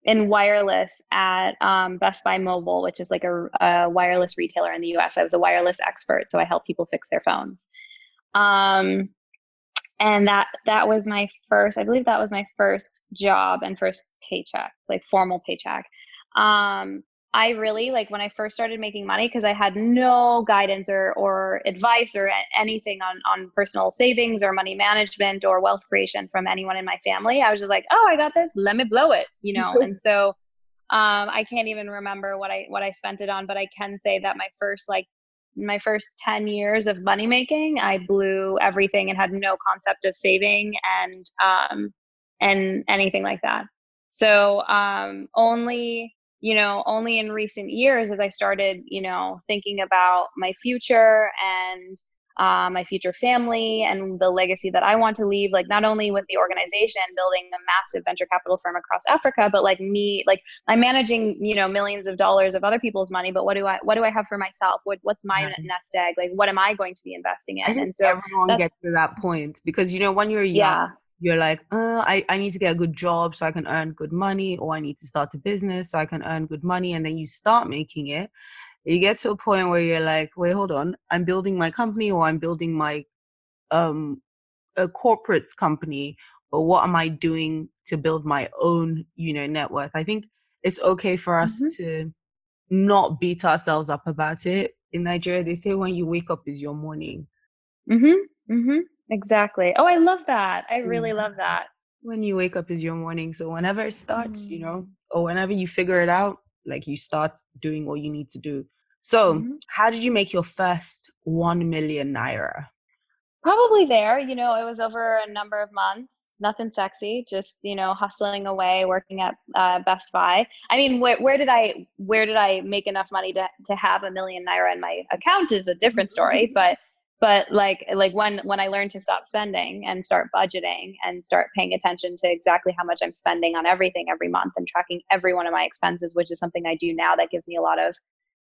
[SPEAKER 2] in wireless at um, Best Buy Mobile, which is like a, a, wireless retailer in the US. I was a wireless expert, so I help people fix their phones. Um, and that that was my first. I believe that was my first job and first paycheck, like formal paycheck. Um, I really like when I first started making money because I had no guidance or, or advice or anything on, on personal savings or money management or wealth creation from anyone in my family. I was just like, oh, I got this. Let me blow it, you know? *laughs* and so um, I can't even remember what I, what I spent it on, but I can say that my first, like my first 10 years of money making, I blew everything and had no concept of saving and, um, and anything like that. So um, only you know, only in recent years as I started, you know, thinking about my future and uh, my future family and the legacy that I want to leave, like not only with the organization building a massive venture capital firm across Africa, but like me, like I'm managing, you know, millions of dollars of other people's money. But what do I, what do I have for myself? What, what's my mm-hmm. nest egg? Like, what am I going to be investing in?
[SPEAKER 1] and so everyone gets to that point because you know when you're young, yeah you're like, uh, I, I need to get a good job so I can earn good money, or I need to start a business so I can earn good money. And then you start making it. You get to a point where you're like, wait, hold on, I'm building my company or I'm building my um a corporate company, but what am I doing to build my own, you know, net worth? I think it's okay for us mm-hmm. to not beat ourselves up about it. In Nigeria, they say when you wake up is your morning.
[SPEAKER 2] Mm-hmm. Mm-hmm. Exactly. Oh, I love that. I really love that.
[SPEAKER 1] When you wake up is your morning. So whenever it starts, mm-hmm. you know, or whenever you figure it out, like you start doing what you need to do. So, mm-hmm. how did you make your first 1 million naira?
[SPEAKER 2] Probably there, you know, it was over a number of months. Nothing sexy, just you know, hustling away, working at uh, Best Buy. I mean, where, where did I where did I make enough money to to have a million naira in my account is a different story. Mm-hmm. But but like like when when i learned to stop spending and start budgeting and start paying attention to exactly how much i'm spending on everything every month and tracking every one of my expenses which is something i do now that gives me a lot of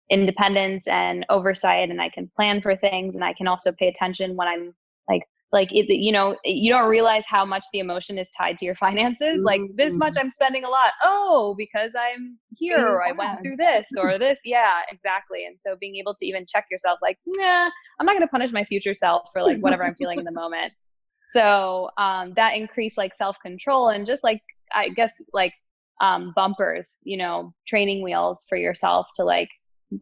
[SPEAKER 2] independence and oversight and i can plan for things and i can also pay attention when i'm like like it, you know you don't realize how much the emotion is tied to your finances like this much mm-hmm. i'm spending a lot oh because i'm here or i went through this or *laughs* this yeah exactly and so being able to even check yourself like nah i'm not going to punish my future self for like whatever i'm feeling in the moment So um, that increased like self control and just like I guess like um, bumpers, you know, training wheels for yourself to like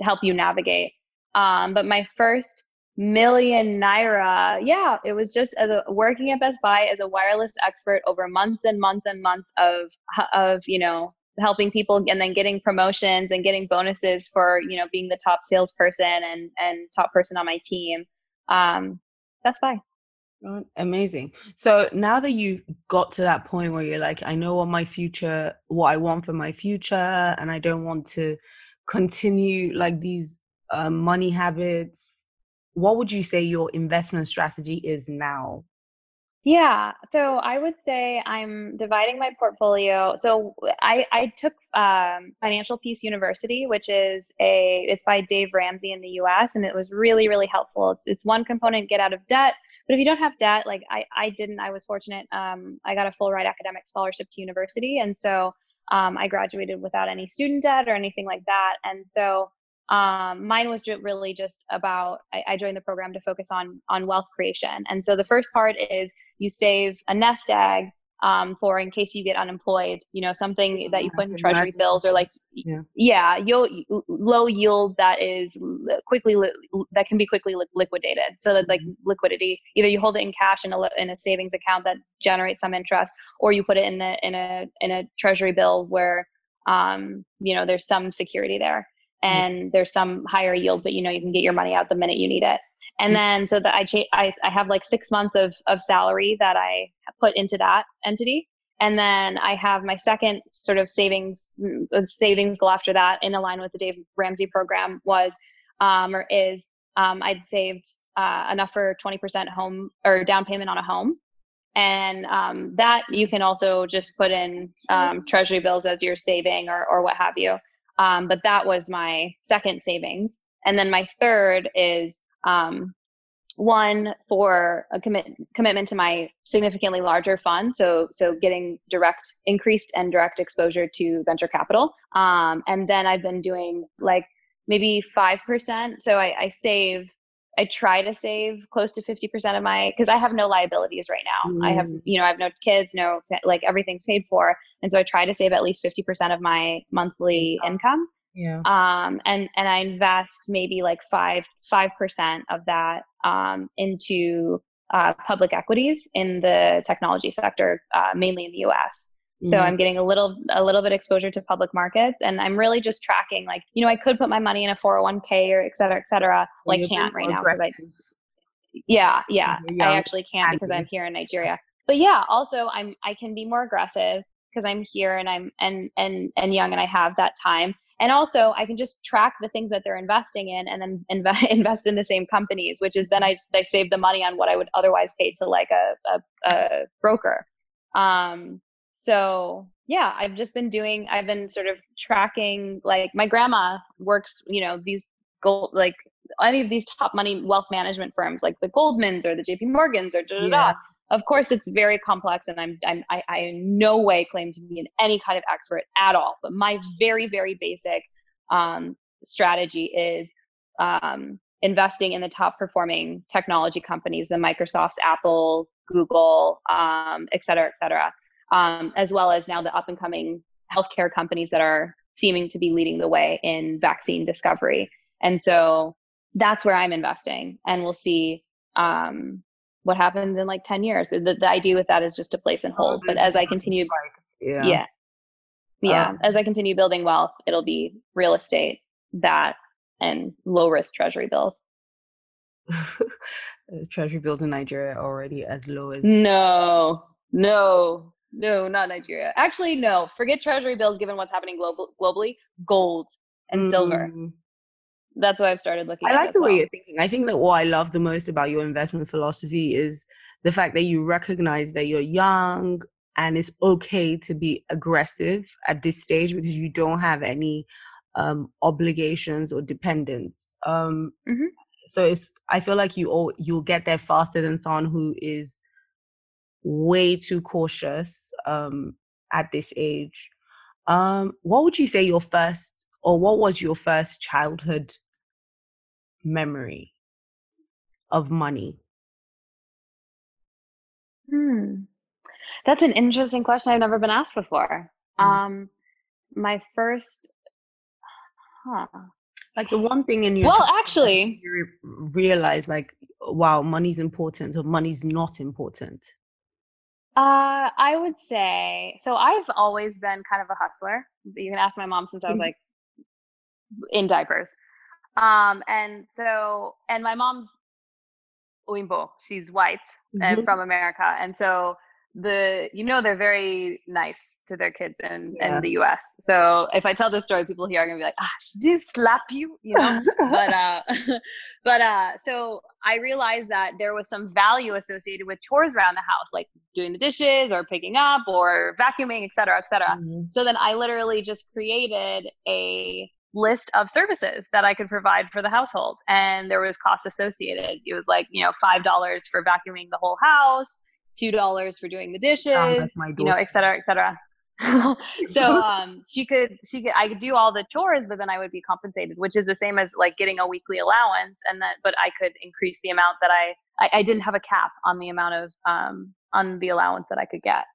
[SPEAKER 2] help you navigate. Um, but my first million naira, yeah, it was just as a, working at Best Buy as a wireless expert over months and months and months of of you know helping people and then getting promotions and getting bonuses for you know being the top salesperson and and top person on my team. Um, Best Buy.
[SPEAKER 1] Amazing. So now that you got to that point where you're like, I know what my future, what I want for my future, and I don't want to continue like these um, money habits, what would you say your investment strategy is now?
[SPEAKER 2] Yeah, so I would say I'm dividing my portfolio. So I, I took um, Financial Peace University, which is a it's by Dave Ramsey in the U.S. and it was really really helpful. It's it's one component get out of debt, but if you don't have debt, like I I didn't, I was fortunate. Um, I got a full ride academic scholarship to university, and so um, I graduated without any student debt or anything like that. And so um, mine was really just about I, I, joined the program to focus on on wealth creation. And so the first part is you save a nest egg um, for in case you get unemployed you know something that you put in treasury bills or like yeah, yeah you'll low yield that is quickly li- that can be quickly li- liquidated. So that like mm-hmm. liquidity either you hold it in cash in a, in a savings account that generates some interest or you put it in a in a in a treasury bill where um, you know there's some security there and there's some higher yield, but you know you can get your money out the minute you need it. And then so that I, cha- I I have like six months of of salary that I put into that entity, and then I have my second sort of savings mm, savings goal after that in line with the Dave Ramsey program was um, or is um, I'd saved uh, enough for 20% home or down payment on a home. And um, that you can also just put in um, treasury bills as you're saving or, or what have you. Um, but that was my second savings. And then my third is um, one for a commit, commitment to my significantly larger fund. So, so getting direct, increased and direct exposure to venture capital. Um, and then I've been doing like maybe 5%. So I, I save I try to save close to 50% of my because I have no liabilities right now. Mm. I have, mm. you know, I have no kids, no like everything's paid for. And so I try to save at least 50% of my monthly income.
[SPEAKER 1] Yeah.
[SPEAKER 2] Um and and I invest maybe like 5 5% of that um into uh, public equities in the technology sector, uh, mainly in the US. So mm-hmm. I'm getting a little a little bit exposure to public markets, and I'm really just tracking. Like, you know, I could put my money in a 401k or et cetera, et cetera. Well, I can't right now because I. Yeah, yeah, I actually can't because I'm here in Nigeria. But yeah, also I'm I can be more aggressive because I'm here and I'm and and and young and I have that time. And also, I can just track the things that they're investing in, and then *laughs* invest invest in the same companies, which is then I I save the money on what I would otherwise pay to like a a, a broker. Um, so yeah i've just been doing i've been sort of tracking like my grandma works you know these gold like any of these top money wealth management firms like the goldmans or the jp morgans or da da da of course it's very complex and i'm, I'm I, I in no way claim to be an, any kind of expert at all but my very very basic um, strategy is um, investing in the top performing technology companies the microsofts apple google um, et cetera et cetera um, as well as now the up and coming healthcare companies that are seeming to be leading the way in vaccine discovery. And so that's where I'm investing, and we'll see um, what happens in like 10 years. The, the idea with that is just to place and hold. Oh, but as I continue, yeah, yeah, yeah um, as I continue building wealth, it'll be real estate, that, and low risk treasury bills. *laughs*
[SPEAKER 1] treasury bills in Nigeria already as low as
[SPEAKER 2] no, no, no, not Nigeria. Actually, no. Forget treasury bills given what's happening global, globally. Gold and mm. silver. That's what I've started looking
[SPEAKER 1] I like the
[SPEAKER 2] well.
[SPEAKER 1] way you're thinking. I think that what I love the most about your investment philosophy is the fact that you recognize that you're young and it's okay to be aggressive at this stage because you don't have any um, obligations or dependents. Um, mm-hmm. So it's I feel like you all you'll get there faster than someone who is way too cautious um, at this age. Um, what would you say your first, or what was your first childhood memory of money?
[SPEAKER 2] Hmm. That's an interesting question I've never been asked before. Mm. Um, my first,
[SPEAKER 1] huh. Like the one thing in your
[SPEAKER 2] well, actually,
[SPEAKER 1] you realize like, wow, money's important or money's not important.
[SPEAKER 2] Uh, I would say so. I've always been kind of a hustler. You can ask my mom since I was mm-hmm. like in diapers. Um, and so, and my mom's Oyinbo. She's white mm-hmm. and from America, and so the you know they're very nice to their kids in yeah. in the U.S. So if I tell this story, people here are gonna be like, "Ah, she did slap you," you know. *laughs* but uh, *laughs* but uh, so I realized that there was some value associated with chores around the house, like doing the dishes or picking up or vacuuming, et cetera, et cetera. Mm-hmm. So then I literally just created a list of services that I could provide for the household. And there was cost associated. It was like, you know, $5 for vacuuming the whole house, $2 for doing the dishes, oh, you know, et cetera, et cetera. *laughs* so *laughs* um, she could she could I could do all the chores, but then I would be compensated, which is the same as like getting a weekly allowance, and then but I could increase the amount that I I, I didn't have a cap on the amount of um, on the allowance that I could get.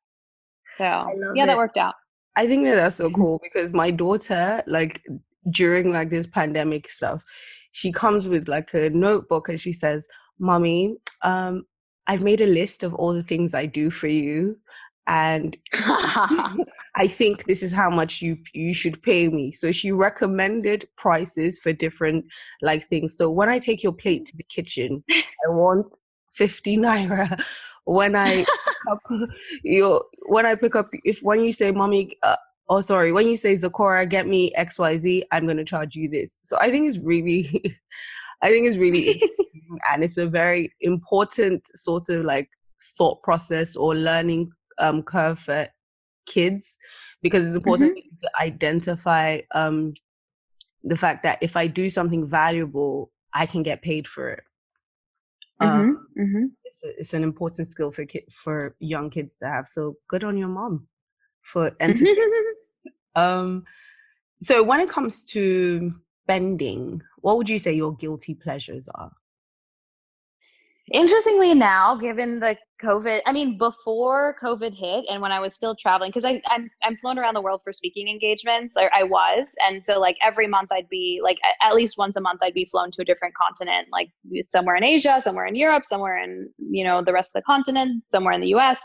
[SPEAKER 2] So yeah, it. that worked out.
[SPEAKER 1] I think that that's so cool because my daughter, like during like this pandemic stuff, she comes with like a notebook and she says, "Mommy, um, I've made a list of all the things I do for you." and *laughs* *laughs* I think this is how much you you should pay me. So she recommended prices for different like things. So when I take your plate to the kitchen, I want 50 naira. *laughs* When I up your when I pick up if when you say mommy uh, oh sorry when you say Zakora get me XYZ I'm going to charge you this. So I think it's really I think it's really *laughs* and it's a very important sort of like thought process or learning um, curve for kids because it's important mm-hmm. to identify um, the fact that if I do something valuable, I can get paid for it. Mm-hmm. Um, mm-hmm. It's, a, it's, an important skill for kid, for young kids to have. So good on your mom for *laughs* entertaining. um, so when it comes to spending, what would you say your guilty pleasures are?
[SPEAKER 2] Interestingly, now given the COVID, I mean, before COVID hit, and when I was still traveling, because I'm I'm flown around the world for speaking engagements, or I was, and so like every month I'd be like at least once a month I'd be flown to a different continent, like somewhere in Asia, somewhere in Europe, somewhere in you know the rest of the continent, somewhere in the U.S.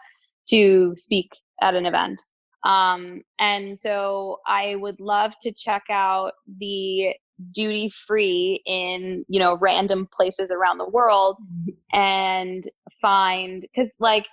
[SPEAKER 2] to speak at an event. Um, and so I would love to check out the duty free in you know random places around the world *laughs* and find because like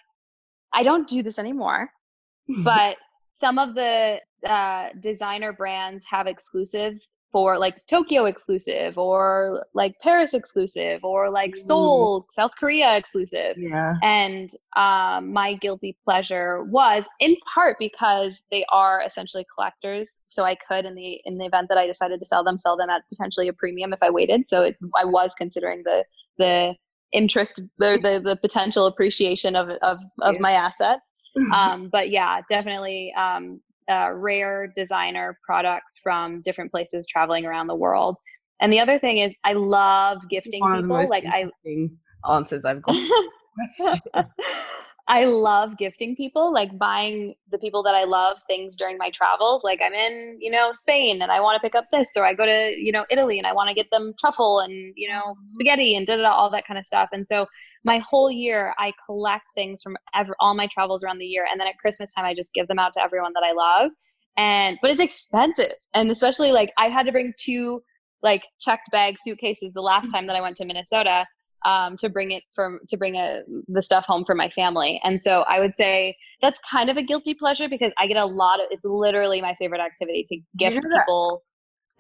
[SPEAKER 2] i don't do this anymore *laughs* but some of the uh, designer brands have exclusives for like Tokyo exclusive or like Paris exclusive or like Seoul, mm. South Korea exclusive.
[SPEAKER 1] Yeah.
[SPEAKER 2] And um, my guilty pleasure was in part because they are essentially collectors. So I could in the in the event that I decided to sell them, sell them at potentially a premium if I waited. So it, I was considering the the interest the the, the potential appreciation of of, of yeah. my asset. *laughs* um, but yeah, definitely um, uh, rare designer products from different places traveling around the world. And the other thing is, I love gifting people. Like I
[SPEAKER 1] answers I've got. *laughs* *laughs*
[SPEAKER 2] I love gifting people, like buying the people that I love things during my travels. Like I'm in, you know, Spain and I want to pick up this, or I go to, you know, Italy and I want to get them truffle and, you know, spaghetti and da da da all that kind of stuff. And so my whole year, I collect things from ever, all my travels around the year. And then at Christmas time, I just give them out to everyone that I love. And, but it's expensive. And especially like I had to bring two like checked bag suitcases the last mm. time that I went to Minnesota um, to bring it from to bring a, the stuff home for my family. And so I would say that's kind of a guilty pleasure because I get a lot of. It's literally my favorite activity to gift you know people.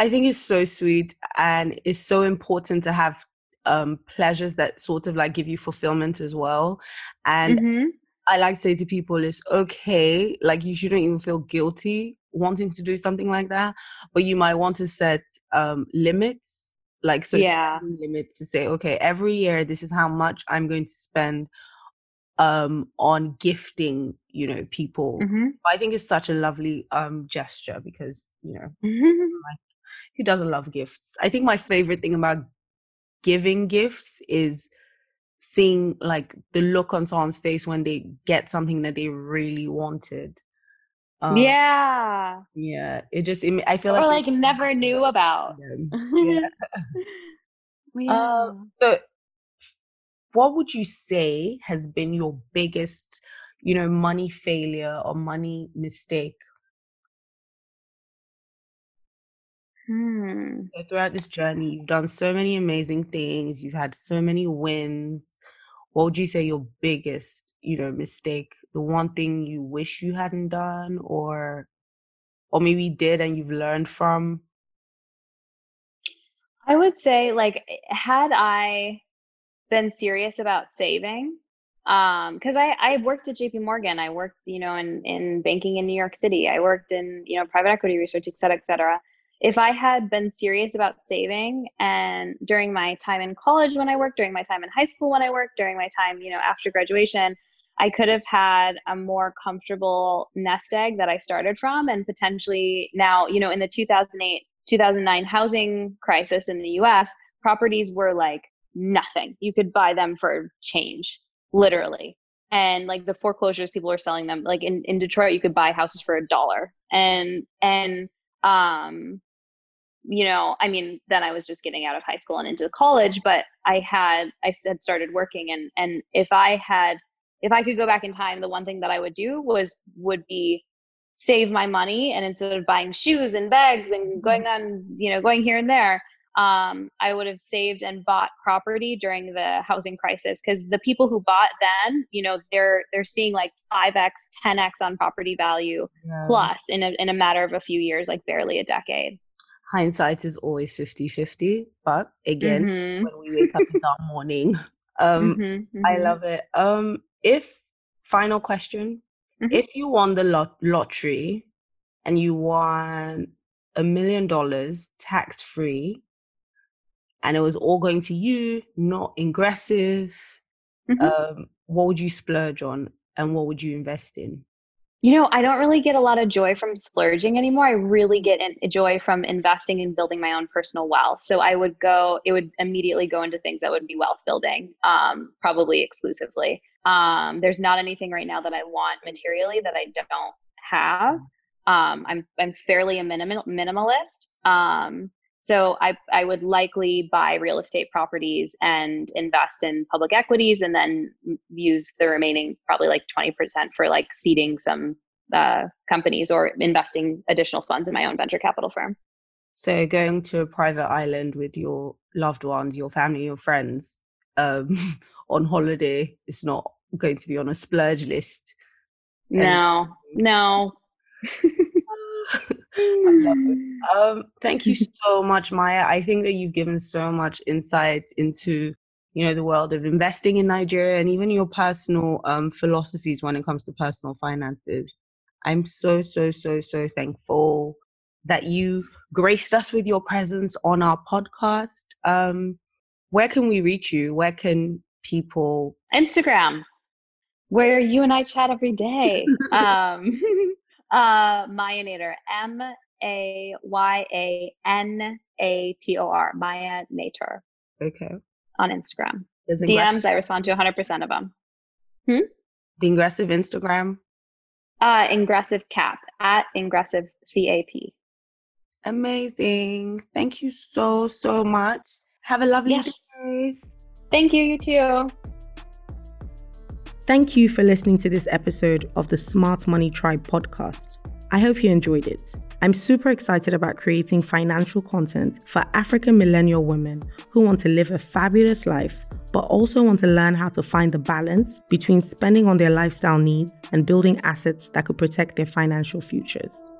[SPEAKER 1] I think it's so sweet and it's so important to have um, pleasures that sort of like give you fulfillment as well. And mm-hmm. I like to say to people, it's okay. Like you shouldn't even feel guilty wanting to do something like that, but you might want to set um, limits like so
[SPEAKER 2] yeah
[SPEAKER 1] limits to say okay every year this is how much i'm going to spend um on gifting you know people mm-hmm. i think it's such a lovely um gesture because you know mm-hmm. *laughs* like, who doesn't love gifts i think my favorite thing about giving gifts is seeing like the look on someone's face when they get something that they really wanted.
[SPEAKER 2] Um, yeah.
[SPEAKER 1] Yeah. It just, it, I feel
[SPEAKER 2] or
[SPEAKER 1] like,
[SPEAKER 2] like never knew about. *laughs*
[SPEAKER 1] Yeah. *laughs* *laughs* yeah. Uh, so, what would you say has been your biggest, you know, money failure or money mistake?
[SPEAKER 2] Hmm.
[SPEAKER 1] So throughout this journey, you've done so many amazing things. You've had so many wins. What would you say your biggest, you know, mistake? The one thing you wish you hadn't done, or, or maybe did and you've learned from?
[SPEAKER 2] I would say, like, had I been serious about saving, um because i i worked at jp morgan i worked you know in in banking in new york city i worked in you know private equity research et cetera et cetera if i had been serious about saving and during my time in college when i worked during my time in high school when i worked during my time you know after graduation i could have had a more comfortable nest egg that i started from and potentially now you know in the 2008 2009 housing crisis in the us properties were like nothing. You could buy them for change literally. And like the foreclosures people were selling them like in, in detroit you could buy houses for a dollar. And and um you know i mean then i was just getting out of high school and into college but i had i had started working and and if i had if i could go back in time the one thing that i would do was would be save my money and instead of buying shoes and bags and going mm-hmm. on you know going here and there um, I would have saved and bought property during the housing crisis because the people who bought then, you know, they're they're seeing like five x, ten x on property value yeah. plus in a in a matter of a few years, like barely a decade.
[SPEAKER 1] Hindsight is always 50-50, but again, mm-hmm. when we wake up in the *laughs* morning, um, mm-hmm, mm-hmm. I love it. Um, if final question, mm-hmm. if you won the lot- lottery and you won a million dollars tax free and it was all going to you, not ingressive, mm-hmm. um, what would you splurge on and what would you invest in?
[SPEAKER 2] You know, I don't really get a lot of joy from splurging anymore. I really get joy from investing and building my own personal wealth. So I would go, it would immediately go into things that would be wealth building, um, probably exclusively. Um, there's not anything right now that I want materially that I don't have. Um, I'm I'm fairly a minimal minimalist. Um, so I, I would likely buy real estate properties and invest in public equities and then use the remaining probably like 20% for like seeding some uh, companies or investing additional funds in my own venture capital firm.
[SPEAKER 1] So going to a private island with your loved ones, your family, your friends um, *laughs* on holiday is not going to be on a splurge list.
[SPEAKER 2] No, no. *laughs*
[SPEAKER 1] Um, thank you *laughs* so much, Maya. I think that you've given so much insight into, you know, the world of investing in Nigeria and even your personal um, philosophies when it comes to personal finances. I'm so, so, so, so thankful that you graced us with your presence on our podcast. Um, where can we reach you? Where can people?
[SPEAKER 2] Instagram, where you and I chat every day. *laughs* um, *laughs* uh, Mayanator, M A Y A N A T O R, Maya Nator.
[SPEAKER 1] Okay.
[SPEAKER 2] On Instagram. DMs, I respond to 100% of them. Hmm?
[SPEAKER 1] The Ingressive Instagram?
[SPEAKER 2] Uh, Ingressive Cap, at Ingressive CAP.
[SPEAKER 1] Amazing. Thank you so, so much. Have a lovely yes. day.
[SPEAKER 2] Thank you, you too.
[SPEAKER 1] Thank you for listening to this episode of the Smart Money Tribe podcast. I hope you enjoyed it. I'm super excited about creating financial content for African millennial women who want to live a fabulous life, but also want to learn how to find the balance between spending on their lifestyle needs and building assets that could protect their financial futures.